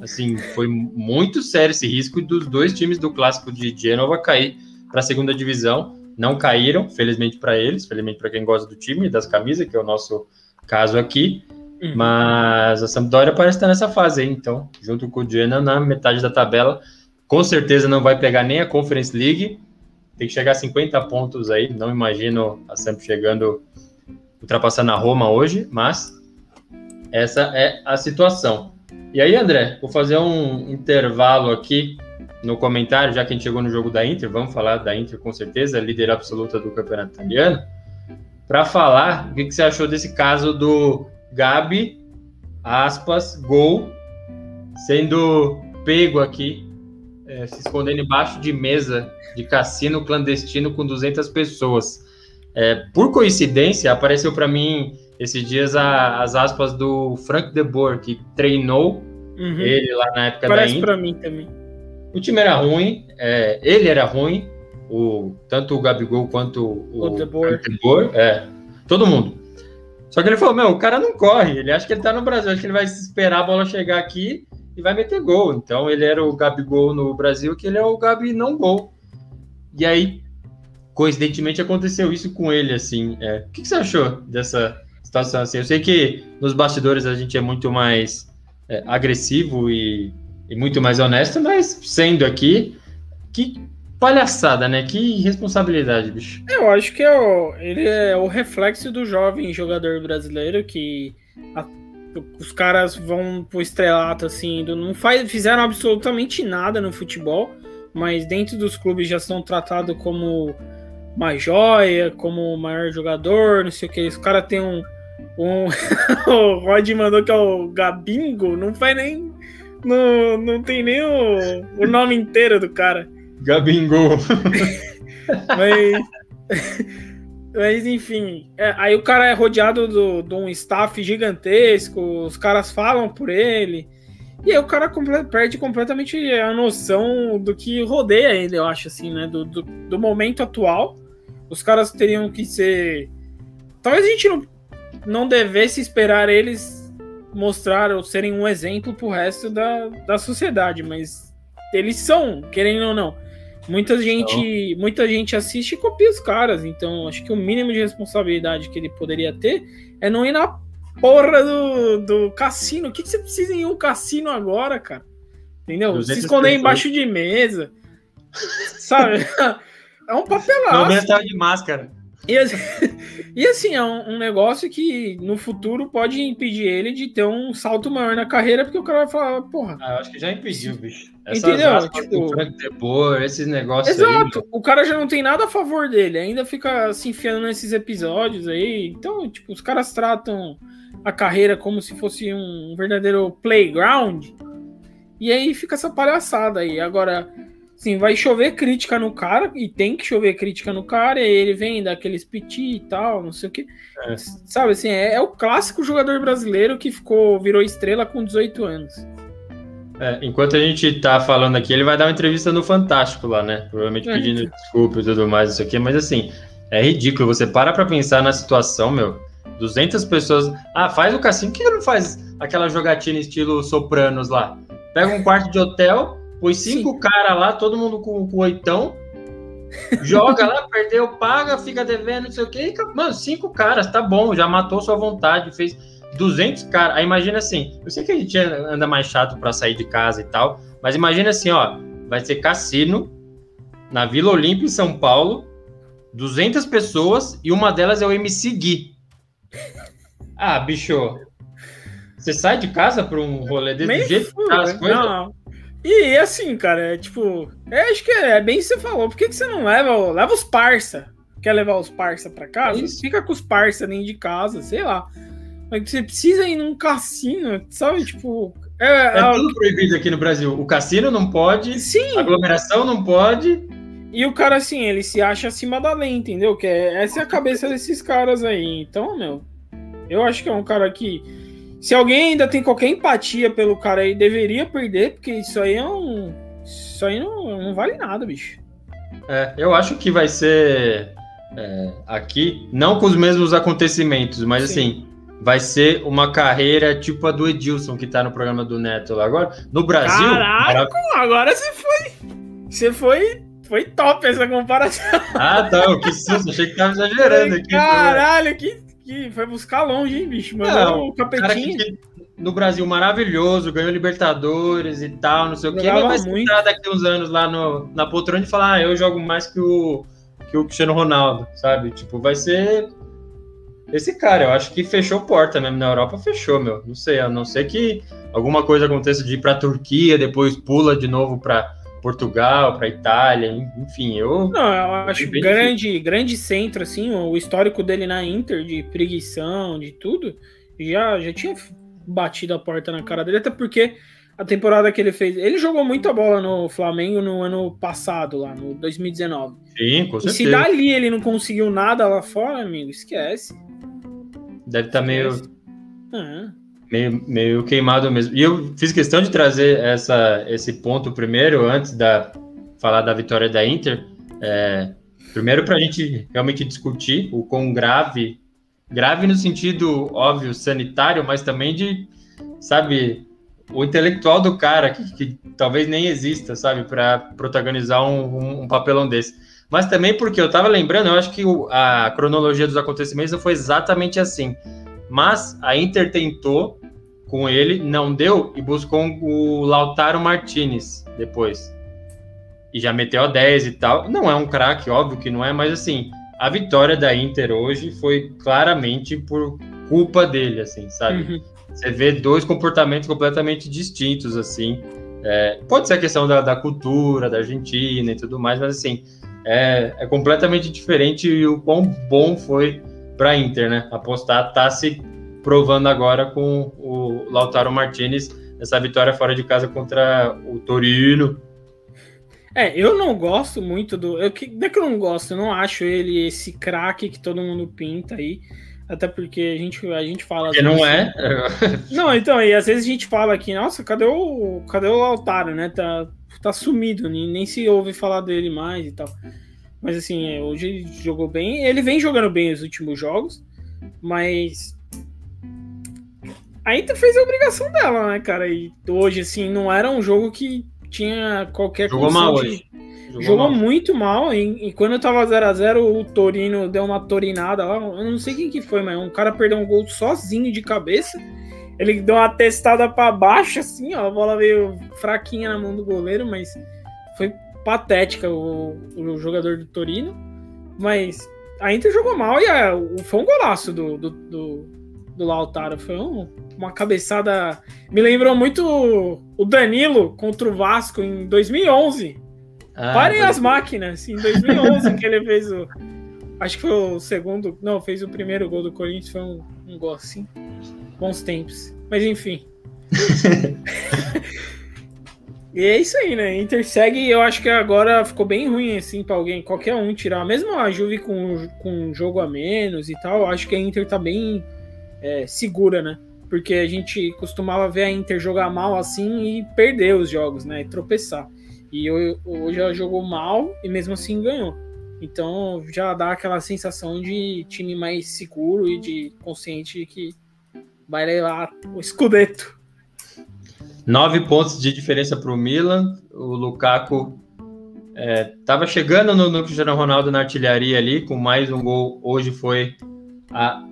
Assim, foi muito sério esse risco dos dois times do clássico de Genova cair para a segunda divisão não caíram, felizmente para eles, felizmente para quem gosta do time e das camisas, que é o nosso caso aqui. Uhum. Mas a Sampdoria parece estar nessa fase aí, então, junto com o Genoa na metade da tabela. Com certeza não vai pegar nem a Conference League. Tem que chegar a 50 pontos aí. Não imagino a Samp chegando, ultrapassando a Roma hoje, mas essa é a situação. E aí, André, vou fazer um intervalo aqui no comentário, já que a gente chegou no jogo da Inter, vamos falar da Inter com certeza, líder absoluta do campeonato italiano, para falar o que, que, você achou desse caso do Gabi, aspas, gol, sendo pego aqui, é, se escondendo embaixo de mesa de cassino clandestino com 200 pessoas. É, por coincidência, apareceu para mim esses dias a, as aspas do Frank de Boer, que treinou uhum. ele lá na época Parece da Inter. para mim também o time era ruim, é, ele era ruim, o, tanto o Gabigol quanto o, o Debor. é, todo mundo. Só que ele falou, meu, o cara não corre, ele acha que ele tá no Brasil, acho que ele vai esperar a bola chegar aqui e vai meter gol. Então ele era o Gabigol no Brasil, que ele é o Gabi não gol. E aí, coincidentemente, aconteceu isso com ele, assim. É, o que, que você achou dessa situação assim? Eu sei que nos bastidores a gente é muito mais é, agressivo e e muito mais honesto, mas sendo aqui, que palhaçada, né? Que responsabilidade, bicho. Eu acho que é o, ele é o reflexo do jovem jogador brasileiro que a, os caras vão pro estrelato assim, não faz, fizeram absolutamente nada no futebol, mas dentro dos clubes já são tratados como uma joia, como o maior jogador, não sei o que. Os caras têm um. um [laughs] o Rod mandou que é o Gabingo, não faz nem não, não tem nem o, o nome inteiro do cara. Gabingol. [laughs] mas, mas enfim, é, aí o cara é rodeado do, de um staff gigantesco, os caras falam por ele. E aí o cara comple perde completamente a noção do que rodeia ele, eu acho, assim, né? Do, do, do, momento atual. Os caras teriam que ser. Talvez a gente não, não devesse esperar eles mostrar ou serem um exemplo pro resto da, da sociedade, mas eles são, querendo ou não. Muita gente, muita gente assiste e copia os caras, então acho que o mínimo de responsabilidade que ele poderia ter é não ir na porra do, do cassino. O que, que você precisa em um cassino agora, cara? Entendeu? Se esconder embaixo de mesa. Sabe? [laughs] É um papelão. Não tá de máscara. E, [laughs] e assim, é um, um, negócio que no futuro pode impedir ele de ter um salto maior na carreira, porque o cara vai falar, porra. Ah, eu acho que já impediu, bicho. Essas Entendeu? Tipo, Deboer, esses negócios Exato. Aí, o cara já não tem nada a favor dele, ainda fica se enfiando nesses episódios aí. Então, tipo, os caras tratam a carreira como se fosse um verdadeiro playground. E aí fica essa palhaçada aí. Agora, Sim, vai chover crítica no cara, e tem que chover crítica no cara, e ele vem daqueles piti e tal, não sei o que. É. Sabe assim, é, é, o clássico jogador brasileiro que ficou, virou estrela com 18 anos. É, enquanto a gente tá falando aqui, ele vai dar uma entrevista no Fantástico lá, né? Provavelmente é, pedindo desculpa e tudo mais, isso aqui, mas assim, é ridículo. Você para pra pensar na situação, meu. 200 pessoas. Ah, faz o cassino. Por que não faz aquela jogatina estilo Sopranos lá? Pega um quarto de hotel, Põe cinco caras lá, todo mundo com, com oitão. Joga lá, [laughs] perdeu, paga, fica devendo, não sei o quê. Mano, cinco caras, tá bom, já matou sua vontade, fez 200 caras. Aí imagina assim, eu sei que a gente anda mais chato para sair de casa e tal, mas imagina assim, ó, vai ser cassino na Vila Olímpia, em São Paulo, 200 pessoas e uma delas é o MC Gui. Ah, bicho, você sai de casa para um rolê desse jeito? Fui, tá as coisas? Não. E assim, cara, é tipo, é, acho que é, é bem que você falou. Por que, que você não leva, leva os parça? Quer levar os parça pra casa? Isso. Fica com os parça dentro de casa, sei lá. Mas você precisa ir num cassino, sabe? Tipo, é, É é- tudo proibido aqui no Brasil. O cassino não pode, sim. a aglomeração não pode. E o cara, assim, ele se acha acima da lei, entendeu? Que é, essa é a cabeça desses caras aí. Então, meu, eu acho que é um cara que. Se alguém ainda tem qualquer empatia pelo cara aí, deveria perder, porque isso aí é um. Isso aí não, não vale nada, bicho. É, eu acho que vai ser é, aqui, não com os mesmos acontecimentos, mas Sim. assim, vai ser uma carreira tipo a do Edilson, que tá no programa do Neto lá agora. No Brasil, Caraca! Agora você foi. Você foi. Foi top essa comparação. Ah, tá, que susto, achei que tava exagerando aqui. Caralho, que, que foi buscar longe, hein, bicho? Mandou o capetinho. que, no Brasil maravilhoso, ganhou Libertadores e tal, não sei o quê, mas vai muito. sentar daqui uns anos lá no, na poltrona e falar, ah, eu jogo mais que o, que o Cristiano Ronaldo, sabe? Tipo, vai ser esse cara, eu acho que fechou porta mesmo na Europa, fechou, meu. Não sei, a não ser que alguma coisa aconteça de ir pra Turquia, depois pula de novo pra Portugal, pra Itália, enfim, eu... Não, eu acho Bem grande, grande centro, assim, o histórico dele na Inter, de preguição, de tudo, já, já tinha batido a porta na cara dele, até porque a temporada que ele fez. Ele jogou muita bola no Flamengo no ano passado, lá, no 2019. Sim, com E se certeza. dali ele não conseguiu nada lá fora, amigo, esquece. Deve estar meio... Esquece. Ah, meio, meio queimado mesmo. E eu fiz questão de trazer essa, esse ponto primeiro, antes da falar da vitória da Inter. É, primeiro, para a gente realmente discutir o quão grave, grave no sentido óbvio, sanitário, mas também de, sabe, o intelectual do cara, que, que talvez nem exista, sabe, para protagonizar um, um, um papelão desse. Mas também porque eu tava lembrando, eu acho que o- a cronologia dos acontecimentos não foi exatamente assim. Mas a Inter tentou com ele, não deu e buscou o Lautaro Martinez depois. E já meteu a 10 e tal. Não é um craque, óbvio que não é, mas assim, a vitória da Inter hoje foi claramente por culpa dele, assim, sabe? uhum. Você vê dois comportamentos completamente distintos, assim. É, pode ser a questão da, da cultura, da Argentina e tudo mais, mas assim, é, é completamente diferente e o quão bom foi para Inter, né? Apostar tá se provando agora com o Lautaro Martinez essa vitória fora de casa contra o Torino. É, eu não gosto muito do. Eu, que- não é que eu não gosto, eu não acho ele esse craque que todo mundo pinta aí. Até porque a gente, a gente fala. Que não vezes- é. Não, então, e às vezes a gente fala aqui, nossa, cadê o. Cadê o Lautaro, né? Tá, tá sumido, nem, nem se ouve falar dele mais e tal. Mas assim, hoje ele jogou bem. Ele vem jogando bem os últimos jogos, mas. A Inter fez a obrigação dela, né, cara? E hoje, assim, não era um jogo que tinha qualquer Jogou mal de- hoje. Jogou, mal. muito mal, e, e quando tava 0x0, o Torino deu uma torinada lá. Eu não sei quem que foi, mas um cara perdeu um gol sozinho de cabeça. Ele deu uma testada pra baixo, assim, ó. A bola veio fraquinha na mão do goleiro, mas foi patética o, o jogador do Torino. Mas a Inter jogou mal e a- foi um golaço do, do, do, do Lautaro. Foi um- uma cabeçada. Me lembrou muito o- Danilo contra o Vasco em 2011. Ah, Parem as máquinas, em 2011 que ele fez o. Acho que foi o segundo. Não, fez o primeiro gol do Corinthians, foi um, um gol assim. Bons tempos. Mas enfim. [laughs] e é isso aí, né? Inter segue, eu acho que agora ficou bem ruim assim pra alguém, qualquer um tirar. Mesmo a Juve com, com um jogo a menos e tal, acho que a Inter tá bem é, segura, né? Porque a gente costumava ver a Inter jogar mal assim e perder os jogos, né? E tropeçar. E ho- hoje ela jogou mal e mesmo assim ganhou. Então já dá aquela sensação de time mais seguro e de consciente que vai levar o Scudetto. Nove pontos de diferença para o Milan. O Lukaku estava chegando no, no Cristiano Ronaldo na artilharia ali, com mais um gol. Hoje foi a,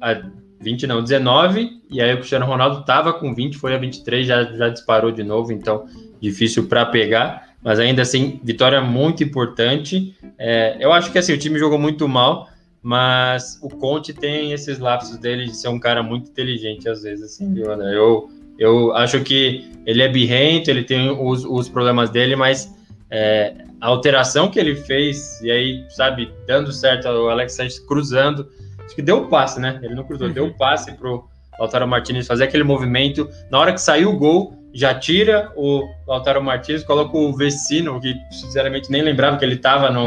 a 20, não, 19. E aí o Cristiano Ronaldo estava com 20, foi a 23, já, já disparou de novo, então difícil para pegar. Mas ainda assim, vitória muito importante. É, eu acho que assim, o time jogou muito mal, mas o Conte tem esses lapsos dele de ser um cara muito inteligente às vezes, assim, viu, André? Eu Eu acho que ele é birrento, ele tem os, os problemas dele, mas é, a alteração que ele fez, e aí, sabe, dando certo, o Alex Sanchez cruzando, acho que deu o passe, né? Ele não cruzou, uhum. deu o passe pro Lautaro Martinez fazer aquele movimento. Na hora que saiu o gol, já tira o Lautaro Martinez, coloca o Vecino, que sinceramente nem lembrava que ele estava no,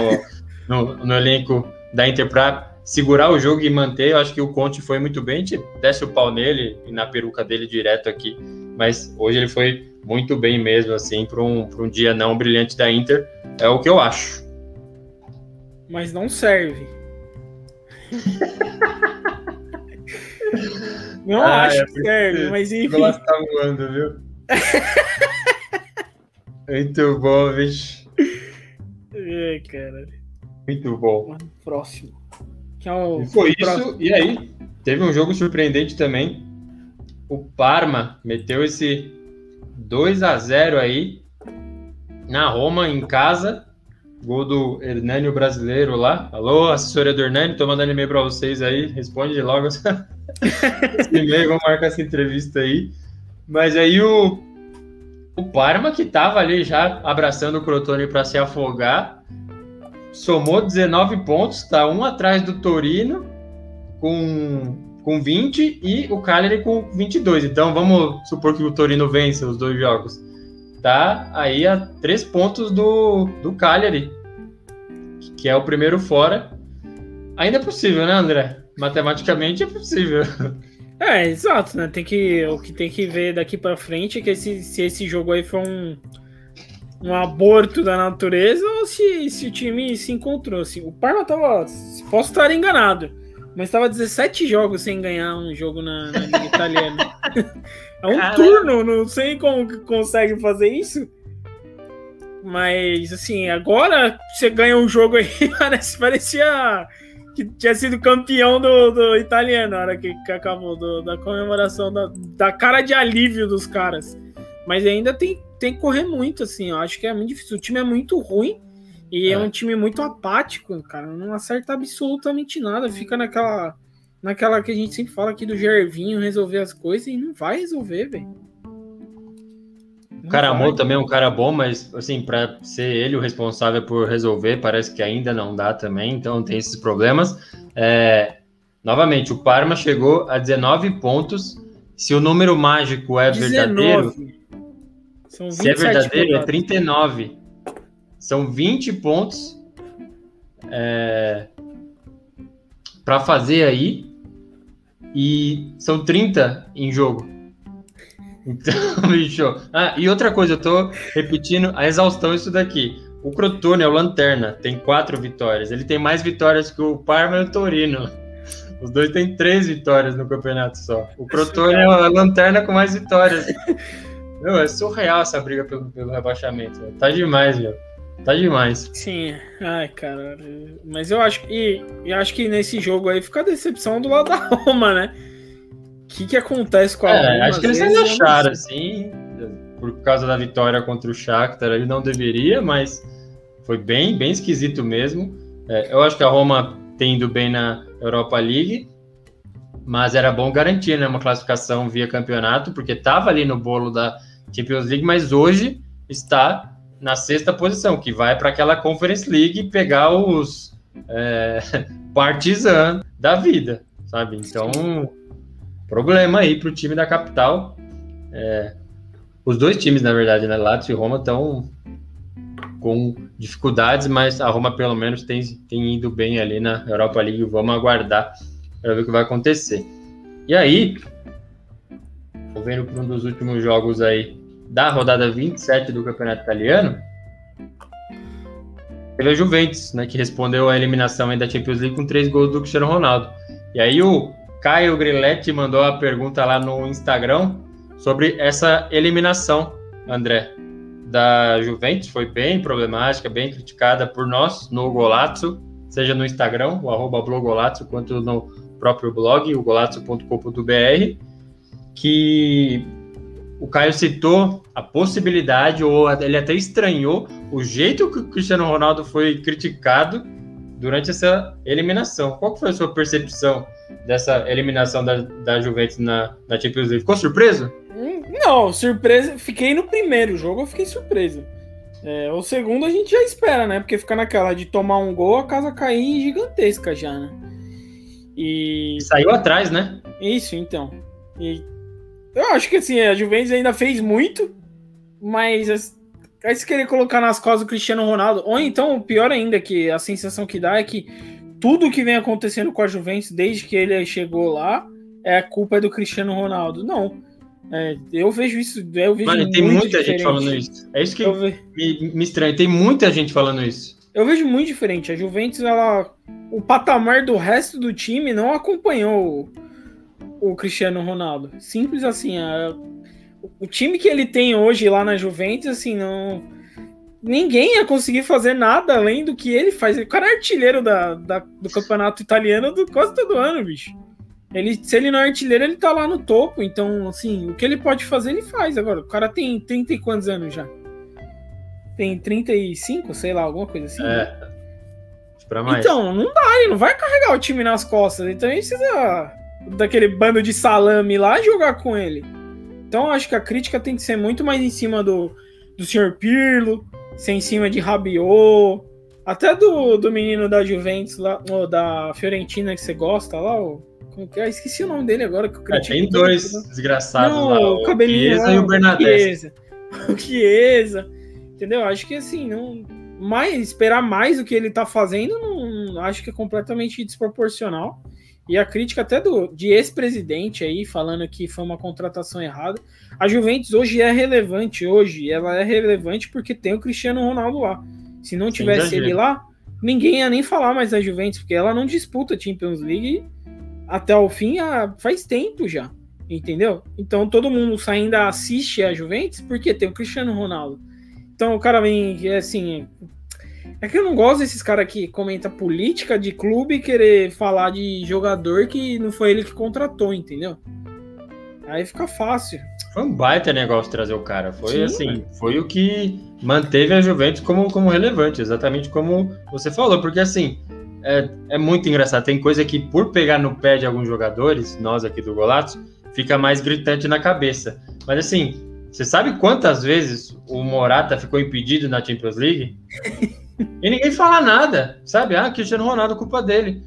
no, no, elenco da Inter para segurar o jogo e manter. Eu acho que o Conte foi muito bem, a gente desce o pau nele e na peruca dele direto aqui. Mas hoje ele foi muito bem mesmo, assim, para um, um dia não brilhante da Inter. É o que eu acho. Mas não serve. [laughs] não ah, acho é que serve, mas enfim. O tá voando, viu? [laughs] muito bom, bicho. É, cara. Muito bom. Próximo. Que é o... E foi isso, e aí? Teve um jogo surpreendente também. O Parma meteu esse 2 a 0 aí na Roma, em casa. Gol do Hernani, o brasileiro lá. Alô, assessoria do Hernani, tô mandando e-mail para vocês aí. Responde logo esse [laughs] e-mail, vamos marcar essa entrevista aí. Mas aí o, o Parma, que tava ali já abraçando o Crotone para se afogar, somou 19 pontos, tá um atrás do Torino, com com 20 e o Cagliari com 22. Então vamos supor que o Torino vence os dois jogos. Tá aí a três pontos do, do Cagliari, que é o primeiro fora. Ainda é possível, né, André? Matematicamente é possível. [laughs] É, exato, né? Tem que, o que tem que ver daqui para frente é que esse, se esse jogo aí foi um, um aborto da natureza ou se, se o time se encontrou. Assim. O Parma tava. Posso estar enganado mas estava 17 jogos sem ganhar um jogo na, na Liga Italiana. [laughs] é um turno, não sei como que consegue fazer isso. Mas, assim, agora você ganha um jogo aí, [laughs] parece, parecia que tinha sido campeão do, do italiano na hora que, que acabou, do, da comemoração, da, da cara de alívio dos caras. Mas ainda tem, tem que correr muito, assim, eu acho que é muito difícil. O time é muito ruim e é. é. um time muito apático, cara. Não acerta absolutamente nada. Fica naquela. Naquela que a gente sempre fala aqui do Gervinho resolver as coisas e não vai resolver, velho. O Caramô também é um cara bom, mas assim, para ser ele o responsável por resolver, parece que ainda não dá também, então tem esses problemas. É, novamente, o Parma chegou a 19 pontos. Se o número mágico é 19. verdadeiro, se é verdadeiro, é 39. São 20 pontos é, para fazer aí e são 30 em jogo. [laughs] Então, [laughs] bicho. Ah, e outra coisa, eu tô repetindo a exaustão isso daqui. O Crotone é o Lanterna, tem quatro vitórias. Ele tem mais vitórias que o Parma e o Torino. [laughs] Os dois têm três vitórias no campeonato só. O Crotone é a Lanterna com mais vitórias. Meu, é surreal essa briga pelo, pelo rebaixamento. Tá demais, meu. Tá demais. Sim, ai, cara. Mas eu acho que. Eu acho que nesse jogo aí fica a decepção do lado da [laughs] Roma, né? O que, que acontece com a é, Roma? Acho que eles ainda acharam, assim, por causa da vitória contra o Shakhtar, ele não deveria, mas foi bem, bem esquisito mesmo. É, eu acho que a Roma tem bem na Europa League, mas era bom garantir né, uma classificação via campeonato, porque estava ali no bolo da Champions League, mas hoje está na sexta posição, que vai para aquela Conference League pegar os é, [laughs] Partizan da vida, sabe? Então, problema aí para o time da capital. É, os dois times, na verdade, né? Lazio e Roma estão com dificuldades, mas a Roma pelo menos tem, tem ido bem ali na Europa League. Vamos aguardar para ver o que vai acontecer. E aí, vendo para um dos últimos jogos aí da rodada 27 do Campeonato Italiano, teve a Juventus, né, que respondeu à eliminação da Champions League com três gols do Cristiano Ronaldo. E aí o Caio Griletti mandou a pergunta lá no Instagram sobre essa eliminação, André, da Juventus. Foi bem problemática, bem criticada por nós no Golazzo, seja no Instagram, o arroba blogolazzo, quanto no próprio blog, o golazzo.com.br, que o Caio citou a possibilidade, ou ele até estranhou o jeito que o Cristiano Ronaldo foi criticado durante essa eliminação. Qual foi a sua percepção dessa eliminação da, da Juventus na, na Champions League? Ficou surpreso? Não, surpresa. Fiquei no primeiro jogo, eu fiquei surpreso. É, o segundo a gente já espera, né? Porque fica naquela de tomar um gol, a casa cair gigantesca já, né? E. Saiu atrás, né? Isso, então. E eu acho que assim, a Juventus ainda fez muito, mas aí se querer colocar nas costas do Cristiano Ronaldo, ou então, pior ainda, que a sensação que dá é que tudo que vem acontecendo com a Juventus desde que ele chegou lá é a culpa do Cristiano Ronaldo. Não. É, eu vejo isso. Eu vejo Mano, tem muita diferente. gente falando isso. É isso que me, me estranha. Tem muita gente falando isso. Eu vejo muito diferente. A Juventus, ela. O patamar do resto do time não acompanhou o, Cristiano Ronaldo. Simples assim. A, o time que ele tem hoje lá na Juventus, assim, não. Ninguém ia conseguir fazer nada além do que ele faz. O cara é artilheiro da, da do campeonato italiano do, quase todo ano, bicho. Ele, se ele não é artilheiro, ele tá lá no topo. Então, assim, o que ele pode fazer, ele faz. Agora, o cara tem 30 e quantos anos já? Tem 35, sei lá, alguma coisa assim. É. Né? Pra mais. Então, não dá, ele não vai carregar o time nas costas. Então, ele precisa daquele bando de salame lá jogar com ele. Então, acho que a crítica tem que ser muito mais em cima do, do Sr. Pirlo, ser em cima de Rabiot, até do, do menino da Juventus lá, da Fiorentina que você gosta lá, o como que é? Esqueci o nome dele agora. Que eu é, tem dois desgraçados não, lá. O, cabelinho Chiesa e o Bernadette. [laughs] O Chiesa. Entendeu? Acho que assim, não. Mais, esperar mais do que ele tá fazendo, não, acho que é completamente desproporcional. E a crítica até do de ex-presidente aí, falando que foi uma contratação errada. A Juventus hoje é relevante, hoje ela é relevante porque tem o Cristiano Ronaldo lá. Se não tivesse ele lá, ninguém ia nem falar mais da Juventus, porque ela não disputa Champions League até o fim há, faz tempo já, entendeu? Então todo mundo ainda assiste a Juventus porque tem o Cristiano Ronaldo. Então o cara vem, assim, é que eu não gosto desses caras que comenta política de clube e querer falar de jogador que não foi ele que contratou, entendeu? Aí fica fácil. Foi um baita negócio trazer o cara. Foi Sim, assim, foi o que manteve a Juventus como, como relevante, exatamente como você falou, porque assim, é, é muito engraçado. Tem coisa que, por pegar no pé de alguns jogadores, nós aqui do Golato, fica mais gritante na cabeça. Mas assim, você sabe quantas vezes o Morata ficou impedido na Champions League? [laughs] e ninguém fala nada, sabe? Ah, Cristiano Ronaldo, culpa dele.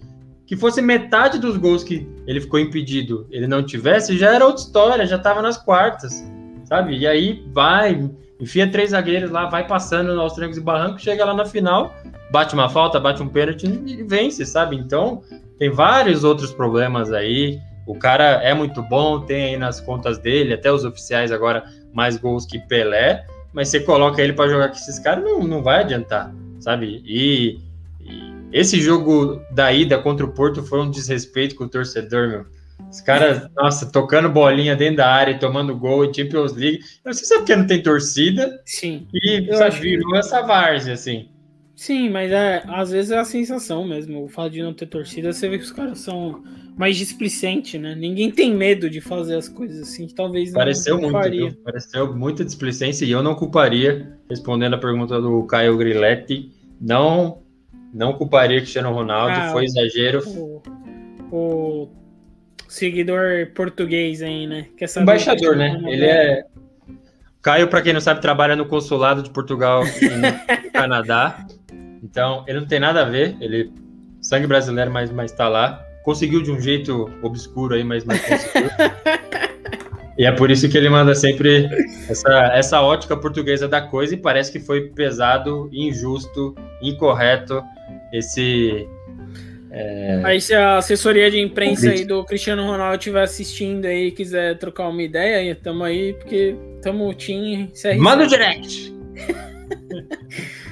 Que fosse metade dos gols que ele ficou impedido, ele não tivesse, já era outra história, já tava nas quartas, sabe? E aí vai, enfia três zagueiros lá, vai passando aos trancos e barrancos, chega lá na final, bate uma falta, bate um pênalti e vence, sabe? Então, tem vários outros problemas aí. O cara é muito bom, tem aí nas contas dele, até os oficiais agora, mais gols que Pelé, mas você coloca ele para jogar com esses caras, não, não vai adiantar, sabe? E, e, esse jogo da ida contra o Porto foi um desrespeito com o torcedor, meu. Os caras, nossa, tocando bolinha dentro da área, tomando gol em Champions League. Eu não sei se é porque não tem torcida. Sim. E sabe, virou essa várzea, assim. Sim, mas é, às vezes é a sensação mesmo. O fato de não ter torcida, você vê que os caras são mais displicentes, né? Ninguém tem medo de fazer as coisas assim, que talvez Pareceu não muito, viu? Pareceu muita displicência e eu não culparia, respondendo a pergunta do Caio Grilletti, não não culparia Cristiano Ronaldo, ah, foi exagero. O, o, seguidor português aí, né? Que Embaixador, né? Ele é Caio, para quem não sabe, trabalha no consulado de Portugal no [laughs] Canadá. Então, ele não tem nada a ver, ele sangue brasileiro, mas, mas tá lá. Conseguiu de um jeito obscuro aí, mas, mas conseguiu. [laughs] e é por isso que ele manda sempre essa, essa ótica portuguesa da coisa e parece que foi pesado, injusto, incorreto esse. É... Aí se a assessoria de imprensa aí do Cristiano Ronaldo estiver assistindo aí e quiser trocar uma ideia, tamo aí, porque tamo team CR7. Manda o direct! [laughs]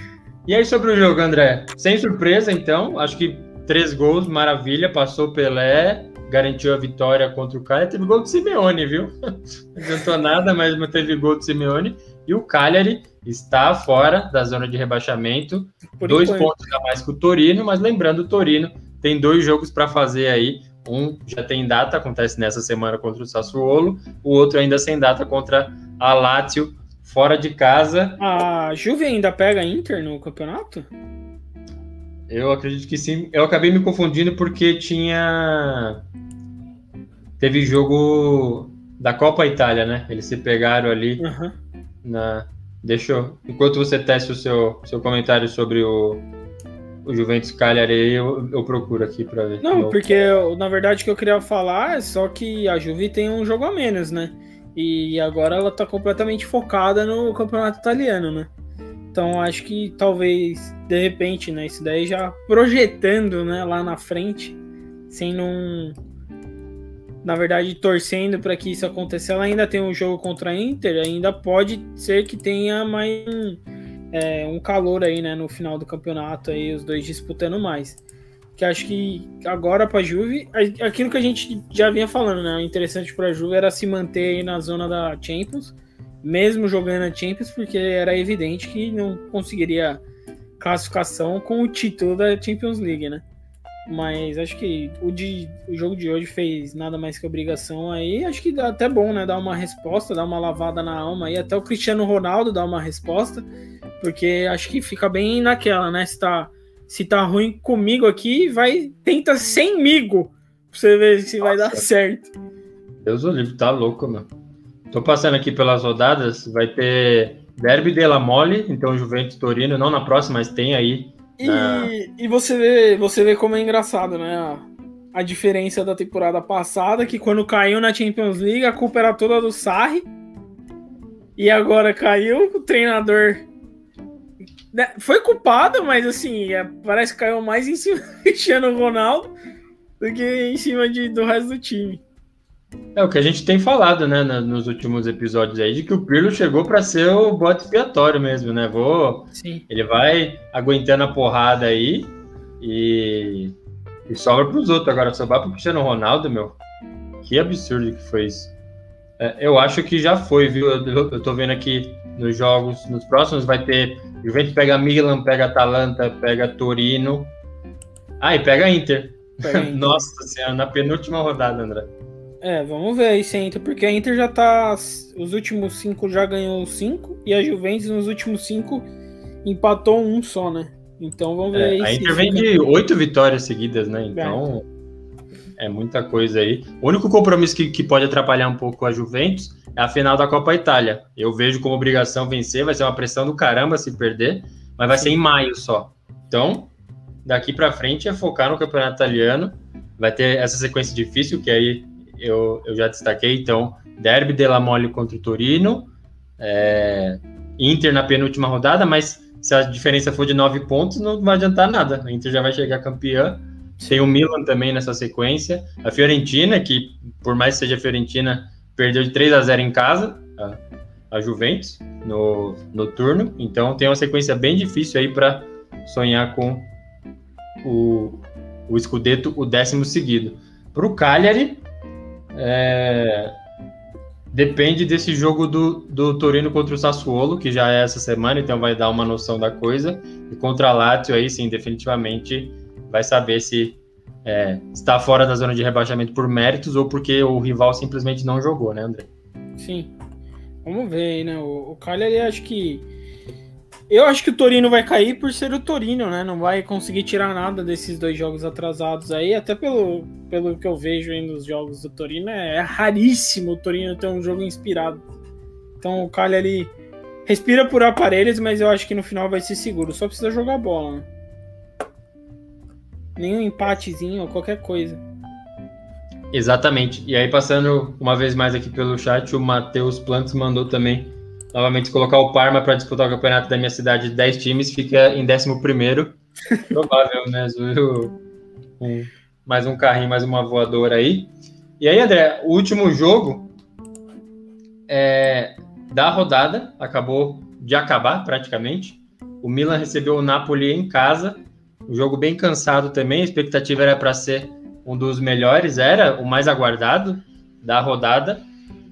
E aí sobre o jogo, André? Sem surpresa, então, acho que três gols, maravilha, passou Pelé, garantiu a vitória contra o Cagliari, teve gol do Simeone, viu? [laughs] Não adiantou nada, mas teve gol do Simeone. E o Cagliari está fora da zona de rebaixamento, Por dois enquanto. pontos a mais que o Torino, mas lembrando, o Torino tem dois jogos para fazer aí. Um já tem data, acontece nessa semana contra o Sassuolo, o outro ainda sem data contra a Lazio fora de casa. A Juve ainda pega Inter no campeonato? Eu acredito que sim. Eu acabei me confundindo porque tinha. Teve jogo da Copa Itália, né? Eles se pegaram ali Aham. na. Deixa eu. Enquanto você testa o seu, seu comentário sobre o, o Juventus Cagliari, eu, eu procuro aqui para ver. Não, porque na verdade o que eu queria falar é só que a Juve tem um jogo a menos, né? E agora ela tá completamente focada no campeonato italiano, né? Então acho que talvez, de repente, né? Isso daí já projetando, né, lá na frente, sendo um. Na verdade, torcendo para que isso aconteça, ela ainda tem um jogo contra a Inter, ainda pode ser que tenha mais um, é, um calor aí, né, no final do campeonato, aí os dois disputando mais que acho que agora para a Juve, aquilo que a gente já vinha falando, né? O interessante para a Juve era se manter aí na zona da Champions, mesmo jogando a Champions, porque era evidente que não conseguiria classificação com o título da Champions League, né? Mas acho que o, de, o jogo de hoje fez nada mais que obrigação aí. Acho que dá até bom, né? Dar uma resposta, dar uma lavada na alma aí. Até o Cristiano Ronaldo dar uma resposta, porque acho que fica bem naquela, né? Se tá, se tá ruim comigo aqui, vai tenta semigo pra você ver se vai dar Nossa. certo. Deus o livre, tá louco, meu. Tô passando aqui pelas rodadas, vai ter Derby della Mole, então Juventus Torino, não na próxima, mas tem aí. E, e você vê, você vê como é engraçado, né? A, a diferença da temporada passada, que quando caiu na Champions League, a culpa era toda do Sarri. E agora caiu, o treinador foi culpado, mas assim, é, parece que caiu mais em cima do [laughs] Cristiano Ronaldo do que em cima de, do resto do time. É o que a gente tem falado, né, nos últimos episódios aí, de que o Pirlo chegou para ser o bote expiatório mesmo, né? Vou, Sim. ele vai aguentando a porrada aí e, e sobra pros outros. Agora, sobrar pro Cristiano Ronaldo, meu, que absurdo que foi isso. É, eu acho que já foi, viu? Eu, eu- eu tô vendo aqui nos jogos, nos próximos vai ter Juventus pega Milan, pega Atalanta, pega Torino. Ah, e pega Inter. Pega [laughs] aí. Nossa senhora, na penúltima rodada, André. É, vamos ver aí se a Inter, porque a Inter já tá. Os últimos cinco já ganhou cinco, e a Juventus nos últimos cinco empatou um só, né? Então vamos ver É, aí a Inter vem de oito vitórias seguidas, né? Então é muita coisa aí. O único compromisso que, que pode atrapalhar um pouco a Juventus é a final da Copa Itália. Eu vejo como obrigação vencer, vai ser uma pressão do caramba se perder, mas vai ser em maio só. Então, daqui pra frente é focar no campeonato italiano. Vai ter essa sequência difícil que aí eu, eu já destaquei. Então, Derby della Mole contra o Torino, é, Inter na penúltima rodada, mas se a diferença for de nove pontos, não vai adiantar nada. A Inter já vai chegar campeã. Tem o Milan também nessa sequência. A Fiorentina, que por mais que seja Fiorentina, perdeu de 3 a 0 em casa, a, a Juventus, no, no turno. Então tem uma sequência bem difícil aí para sonhar com o, o Scudetto, o décimo seguido. Para o Cagliari, é, depende desse jogo do, do Torino contra o Sassuolo, que já é essa semana, então vai dar uma noção da coisa. E contra a Lazio, aí sim, definitivamente vai saber se é, está fora da zona de rebaixamento por méritos ou porque o rival simplesmente não jogou, né, André? Sim. Vamos ver né? O, o Cagliari acho que. Eu acho que o Torino vai cair por ser o Torino, né? Não vai conseguir tirar nada desses dois jogos atrasados aí, até pelo, pelo que eu vejo aí nos jogos do Torino. É, é raríssimo o Torino ter um jogo inspirado. Então o Cagliari respira por aparelhos, mas eu acho que no final vai ser seguro. Só precisa jogar bola, né? Nenhum empatezinho ou qualquer coisa. Exatamente. E aí, passando uma vez mais aqui pelo chat, o Matheus Plantes mandou também novamente colocar o Parma para disputar o campeonato da minha cidade de 10 times, fica em 11. [laughs] Provável, né? Um, mais um carrinho, mais uma voadora aí. E aí, André, o último jogo é, da rodada acabou de acabar praticamente. O Milan recebeu o Napoli em casa. Um jogo bem cansado também. A expectativa era para ser um dos melhores, era o mais aguardado da rodada,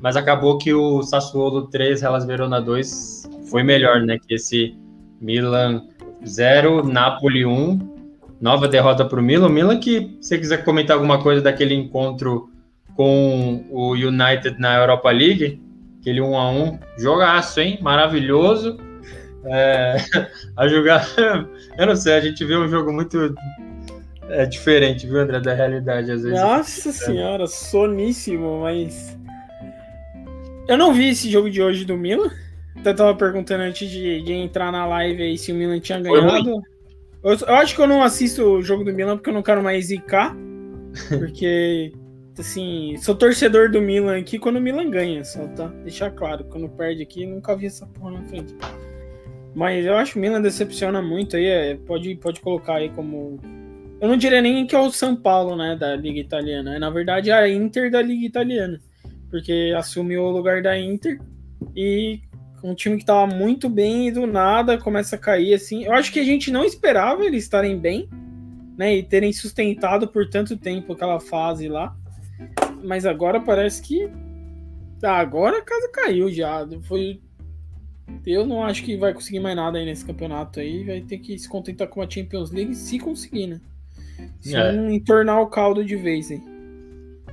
mas acabou que o Sassuolo 3, Hellas Verona 2 foi melhor, né? Que esse Milan 0, Napoli 1, nova derrota para o Milan. Milan que, se você quiser comentar alguma coisa daquele encontro com o United na Europa League, aquele 1 a 1 jogaço, hein? Maravilhoso. É, [laughs] a jogar, [laughs] eu não sei, a gente vê um jogo muito é diferente, viu, André, da realidade, às vezes. Nossa senhora, soníssimo, mas. Eu não vi esse jogo de hoje do Milan. Até tava perguntando antes de, de entrar na live aí se o Milan tinha ganhado. Eu, eu, acho que eu não assisto o jogo do Milan porque eu não quero mais zicar. [laughs] Porque, assim, sou torcedor do Milan aqui quando o Milan ganha, só tá? Deixar claro, quando perde aqui, nunca vi essa porra na frente. Mas eu acho que o Milan decepciona muito aí. É, pode, pode colocar aí como. Eu não diria nem que é o São Paulo, né, da Liga Italiana. É, na verdade, a Inter da Liga Italiana. Porque assumiu o lugar da Inter e um time que tava muito bem e do nada começa a cair assim. Eu acho que a gente não esperava eles estarem bem, né, e terem sustentado por tanto tempo aquela fase lá. Mas agora parece que ah, agora a casa caiu já. Foi eu não acho que vai conseguir mais nada aí nesse campeonato aí, vai ter que se contentar com a Champions League se conseguir, né? Se é. não entornar o caldo de vez aí.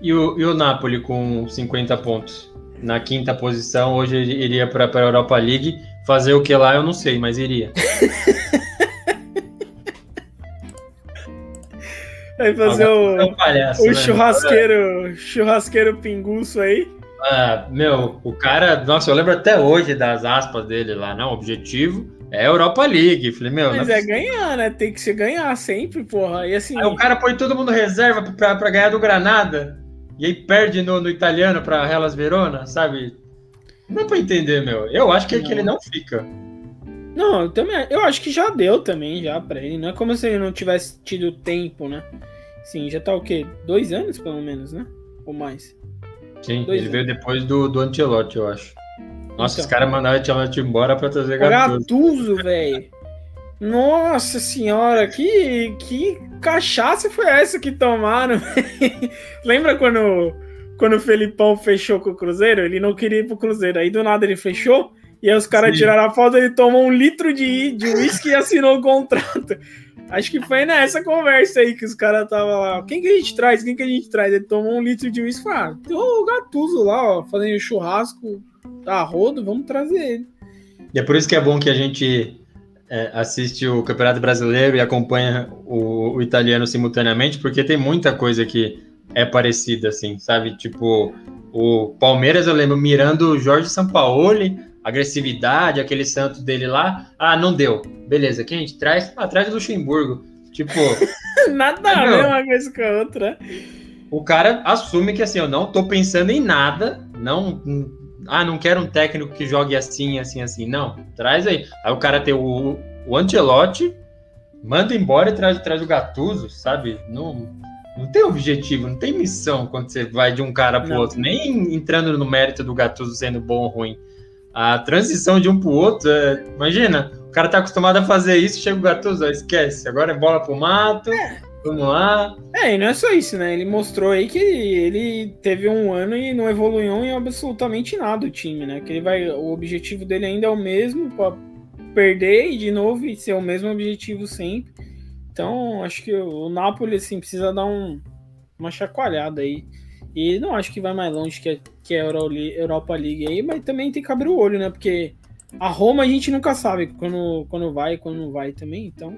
E o, e o Napoli com 50 pontos? Na quinta posição, hoje iria para a Europa League. Fazer o que lá eu não sei, mas iria. [laughs] Vai fazer o, é um palhaço, o né? churrasqueiro, churrasqueiro pinguço aí. Ah, meu, o cara, nossa, eu lembro até hoje das aspas dele lá, não, o objetivo é Europa League. Falei, meu. Mas é, é ganhar, né? Tem que se ganhar sempre, porra. E assim. Aí o cara põe todo mundo reserva pra, pra ganhar do Granada. E aí perde no, no italiano pra Hellas Verona, sabe? Não dá pra entender, meu. Eu acho que, não. que ele não fica. Não, eu também. Eu acho que já deu também, já pra ele. Não é como se ele não tivesse tido tempo, né? Sim, já tá o quê? Dois anos, pelo menos, né? Ou mais. Sim, Dois ele anos. veio depois do, do Antelote, eu acho. Nossa, então. os caras mandaram o Antelote embora pra trazer Gattuso. Gattuso, velho. Nossa senhora, que, que cachaça foi essa que tomaram? [laughs] Lembra quando, quando o Felipão fechou com o Cruzeiro? Ele não queria ir pro Cruzeiro. Aí do nada ele fechou. E aí os caras tiraram a foto, ele tomou um litro de, de uísque e assinou o contrato. Acho que foi nessa conversa aí que os caras estavam lá. Quem que a gente traz? Quem que a gente traz? Ele tomou um litro de uísque e falou: ah, tem o Gatuso lá, ó, fazendo churrasco a rodo, vamos trazer ele. E é por isso que é bom que a gente é, assiste o Campeonato Brasileiro e acompanha o, o, italiano simultaneamente, porque tem muita coisa que é parecida, assim, sabe? Tipo, o Palmeiras, eu lembro, mirando o Jorge Sampaoli, agressividade, aquele santo dele lá. Ah, não deu. Beleza, quem a gente traz? Ah, traz o Luxemburgo. Tipo. [laughs] Nada a ver uma coisa com a outra. O cara assume que assim, eu não tô pensando em nada, não ah, não quero um técnico que jogue assim, assim, assim. Não, traz aí. Aí o cara tem o, o Antelote, manda embora e traz, traz o Gatuso, sabe? Não, não tem objetivo, não tem missão quando você vai de um cara pro outro. Nem entrando no mérito do Gatuso sendo bom ou ruim. A transição de um pro outro, é, imagina, o cara tá acostumado a fazer isso, chega o Gatuso, esquece. Agora é bola pro mato. É. Vamos lá. É, e não é só isso, né? Ele mostrou aí que ele teve um ano e não evoluiu em absolutamente nada o time, né? Que ele vai, o objetivo dele ainda é o mesmo, para perder e de novo e ser o mesmo objetivo sempre. Então, acho que o Napoli assim precisa dar um, uma chacoalhada aí. E não acho que vai mais longe que, que a Europa League aí, mas também tem que abrir o olho, né? Porque a Roma a gente nunca sabe quando, quando vai e quando não vai também, então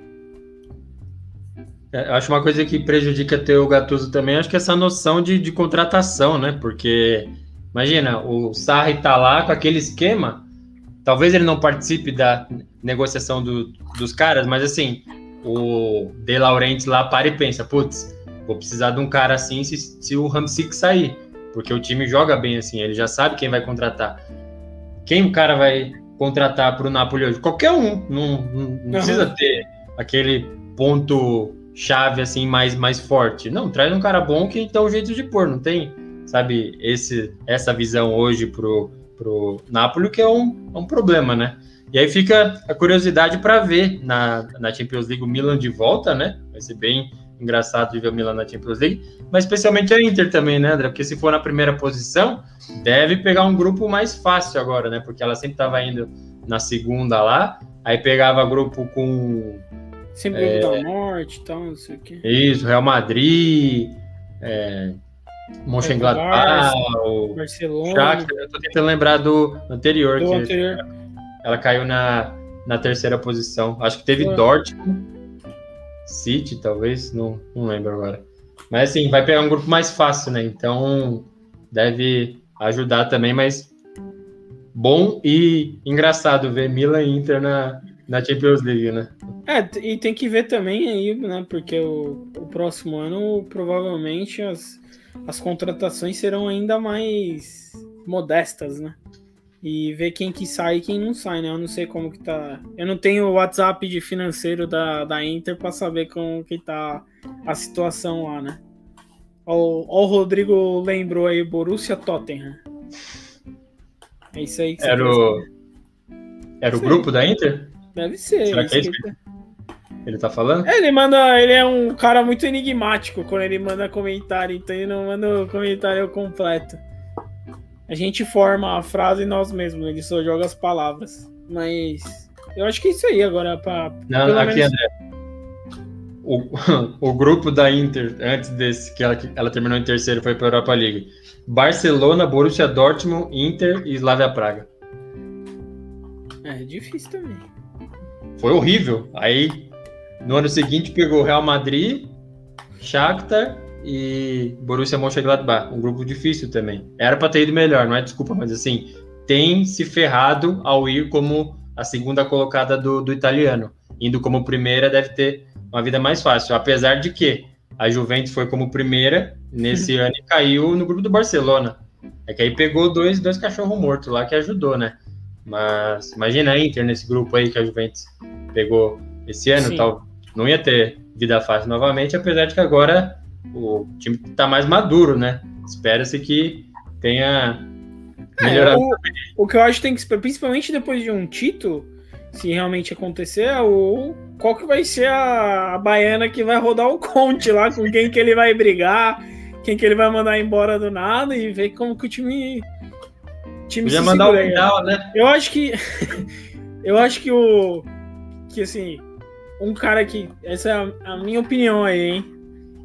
é, acho uma coisa que prejudica ter o Gattuso também, acho que essa noção de, de contratação, né? Porque, imagina, o Sarri tá lá com aquele esquema, talvez ele não participe da negociação do, dos caras, mas assim, o De Laurentiis lá para e pensa, putz, vou precisar de um cara assim se, se o Ramsik sair, porque o time joga bem assim, ele já sabe quem vai contratar. Quem o cara vai contratar para o Napoli hoje? Qualquer um, não, não, não precisa ter aquele ponto chave assim mais mais forte. Não, traz um cara bom que dá um jeito de pôr, não tem, sabe, esse essa visão hoje pro pro Napoli que é um, é um problema, né? E aí fica a curiosidade para ver na, na Champions League o Milan de volta, né? Vai ser bem engraçado de ver o Milan na Champions League, mas especialmente a Inter também, né, André? Porque se for na primeira posição, deve pegar um grupo mais fácil agora, né? Porque ela sempre estava indo na segunda lá, aí pegava grupo com Sempre é, da morte e tal, não sei o quê. Isso, Real Madrid, é, Mönchengladbach, Barcelona. Shakhtar, eu tô tentando lembrar do anterior. Do que anterior. Ela caiu na, na terceira posição. Acho que teve Dortmund, City, talvez, não, não lembro agora. Mas assim, vai pegar um grupo mais fácil, né? Então deve ajudar também, mas bom e engraçado ver Milan e Inter na, na Champions League, né? É, e tem que ver também aí, né? Porque o, o próximo ano provavelmente as, as contratações serão ainda mais modestas, né? E ver quem que sai e quem não sai, né? Eu não sei como que tá. Eu não tenho o WhatsApp de financeiro da, da Inter para saber como que tá a situação lá, né? Ó, ó o Rodrigo lembrou aí, Borussia Tottenham. É isso aí que Era o, era o grupo da Inter? Deve ser. Será que é isso isso que ele Ele tá falando? É, ele manda. Ele é um cara muito enigmático quando ele manda comentário, então ele não manda o comentário completo. A gente forma a frase nós mesmos, ele só joga as palavras. Mas eu acho que é isso aí agora. Pra, Não, pelo aqui, menos- André. O, [laughs] o grupo da Inter, antes desse, que ela, ela terminou em terceiro, foi para a Europa League. Barcelona, Borussia Dortmund, Inter e Slavia Praga. É difícil também. Foi horrível. Aí, no ano seguinte, pegou Real Madrid, Shakhtar e Borussia Mönchengladbach. Um grupo difícil também. Era para ter ido melhor, não é desculpa, mas assim, tem se ferrado ao ir como a segunda colocada do, do italiano. Indo como primeira deve ter uma vida mais fácil. Apesar de que a Juventus foi como primeira nesse ano e caiu no grupo do Barcelona. É que aí pegou dois, dois cachorros mortos lá que ajudou, né? Mas imagina a Inter nesse grupo aí que a Juventus pegou esse ano, Sim. tal. Não ia ter vida fácil novamente, apesar de que agora o time tá mais maduro, né? Espera-se que tenha É, melhorado. o, o que eu acho que tem que esperar, principalmente depois de um título, se realmente acontecer, é o qual que vai ser a, a baiana que vai rodar o Conte lá, com quem que ele vai brigar, quem que ele vai mandar embora do nada e ver como que o time. time Podia se mandar o segura aí. Vidal, né? Eu acho que. [laughs] eu acho que o. Que assim. Um cara que. Essa é a, a minha opinião aí, hein?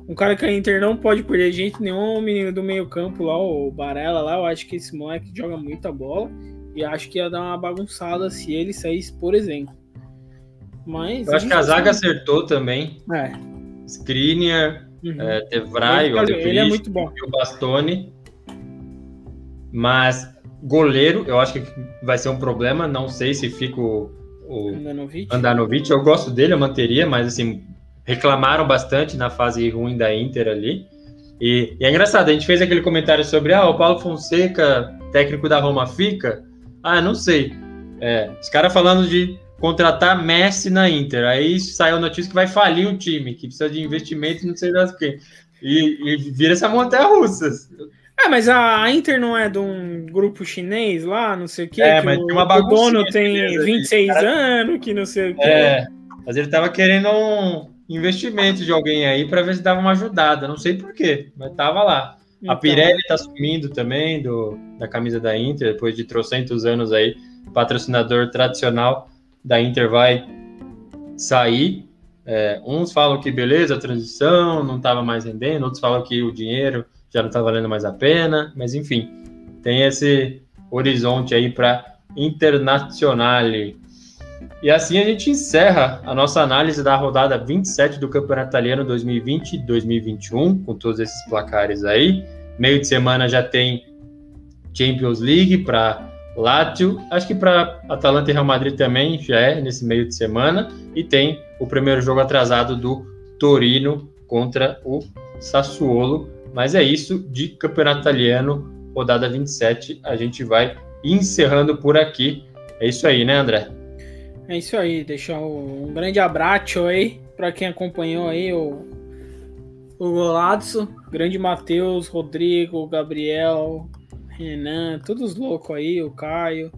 Um cara que a Inter não pode perder de jeito nenhum, o menino do meio-campo lá, o Barella lá. Eu acho que esse moleque joga muita bola. E acho que ia dar uma bagunçada se ele saísse, por exemplo. Mas. Eu acho que a zaga acertou também. É. Skriniar, Uhum. é, Tevrai, o ele é muito bom. e o Bastoni. Mas goleiro, eu acho que vai ser um problema. Não sei se fica o, o Andanovic. Andanovic. Eu gosto dele, eu manteria, mas assim, reclamaram bastante na fase ruim da Inter ali. E, e é engraçado, a gente fez aquele comentário sobre ah, o Paulo Fonseca, técnico da Roma, fica? Ah, não sei. É, os caras falando de contratar Messi na Inter. Aí saiu a notícia que vai falir o time, que precisa de investimento, não sei das que. E, e vira essa montanha russa. É, mas a Inter não é de um grupo chinês lá, não sei o quê. É, que mas o, tem uma o baguncinha dono tem chinesa ali, 26 cara. anos, que não sei o quê. É, mas ele tava querendo um investimento de alguém aí para ver se dava uma ajudada. Não sei por quê, mas tava lá. A Então, Pirelli tá sumindo também do, da camisa da Inter, depois de trocentos anos aí, patrocinador tradicional da Inter vai sair. É, uns falam que beleza, a transição não estava mais rendendo, outros falam que o dinheiro já não está valendo mais a pena, mas enfim, tem esse horizonte aí para Internazionale. E assim a gente encerra a nossa análise da rodada 27 do Campeonato Italiano 2020-2021, com todos esses placares aí. Meio de semana já tem Champions League para Lazio, acho que para Atalanta e Real Madrid também já é nesse meio de semana. E tem o primeiro jogo atrasado do Torino contra o Sassuolo. Mas é isso de Campeonato Italiano, rodada 27. A gente vai encerrando por aqui. É isso aí, né, André? É isso aí, deixar um grande abraço aí para quem acompanhou aí o, o Golaço, grande Matheus, Rodrigo, Gabriel, Renan, todos loucos aí, o Caio,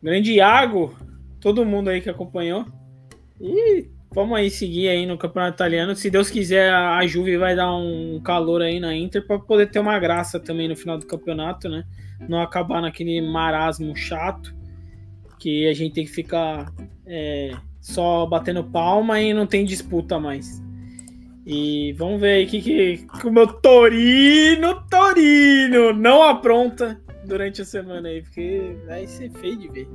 grande Iago, todo mundo aí que acompanhou. E vamos aí seguir aí no Campeonato Italiano. Se Deus quiser, a Juve vai dar um calor aí na Inter para poder ter uma graça também no final do campeonato, né? Não acabar naquele marasmo chato que a gente tem que ficar é, só batendo palma e não tem disputa mais. E vamos ver aí o que, que, que o meu Torino, Torino, não apronta durante a semana aí, porque vai ser feio de ver.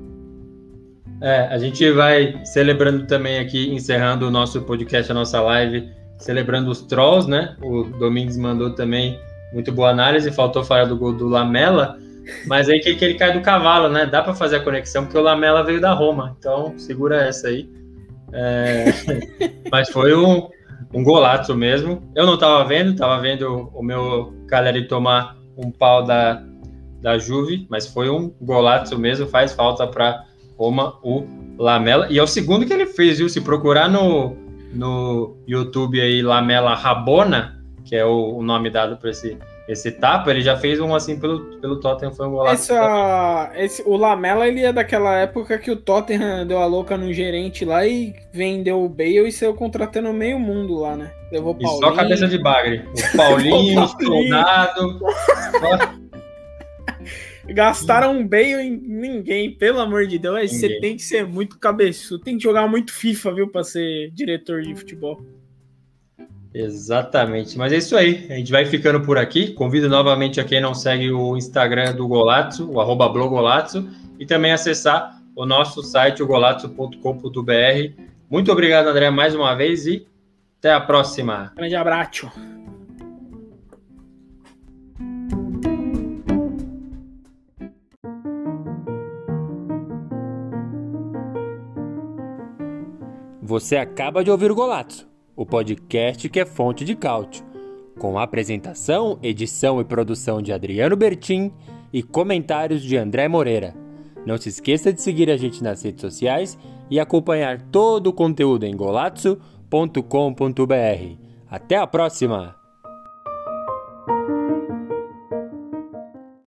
É, a gente vai celebrando também aqui, encerrando o nosso podcast, a nossa live, celebrando os Trolls, né? O Domingos mandou também muito boa análise, faltou falar do gol do Lamela. Mas aí que, que ele cai do cavalo, né? Dá para fazer a conexão, porque o Lamela veio da Roma. Então, segura essa aí. É... [laughs] Mas foi um, um golaço mesmo. Eu não estava vendo, estava vendo o meu Caleri tomar um pau da, da Juve, mas foi um golaço mesmo. Faz falta para Roma o Lamela. E é o segundo que ele fez, viu? Se procurar no, no YouTube aí, Lamela Rabona, que é o, o nome dado para esse esse tapa, ele já fez um assim pelo, pelo Tottenham, foi um golaço. Essa, esse, o Lamela, ele é daquela época que o Tottenham deu a louca no gerente lá e vendeu o Bale e saiu contratando meio mundo lá, né? Levou o Paulinho. E só cabeça de bagre. O [laughs] Paulinho, o Soldado. [laughs] Gastaram um Bale em ninguém, pelo amor de Deus. Ninguém. Você tem que ser muito cabeçudo, tem que jogar muito FIFA, viu, pra ser diretor de futebol. Exatamente. Mas é isso aí. A gente vai ficando por aqui. Convido novamente a quem não segue o Instagram do Golazzo, o arroba blogolazzo, e também acessar o nosso site, o golazzo.com.br. Muito obrigado, André, mais uma vez e até a próxima. Grande abraço. Você acaba de ouvir o Golazzo o podcast que é fonte de cálcio, com apresentação, edição e produção de Adriano Bertin e comentários de André Moreira. Não se esqueça de seguir a gente nas redes sociais e acompanhar todo o conteúdo em golazzo.com.br. Até a próxima!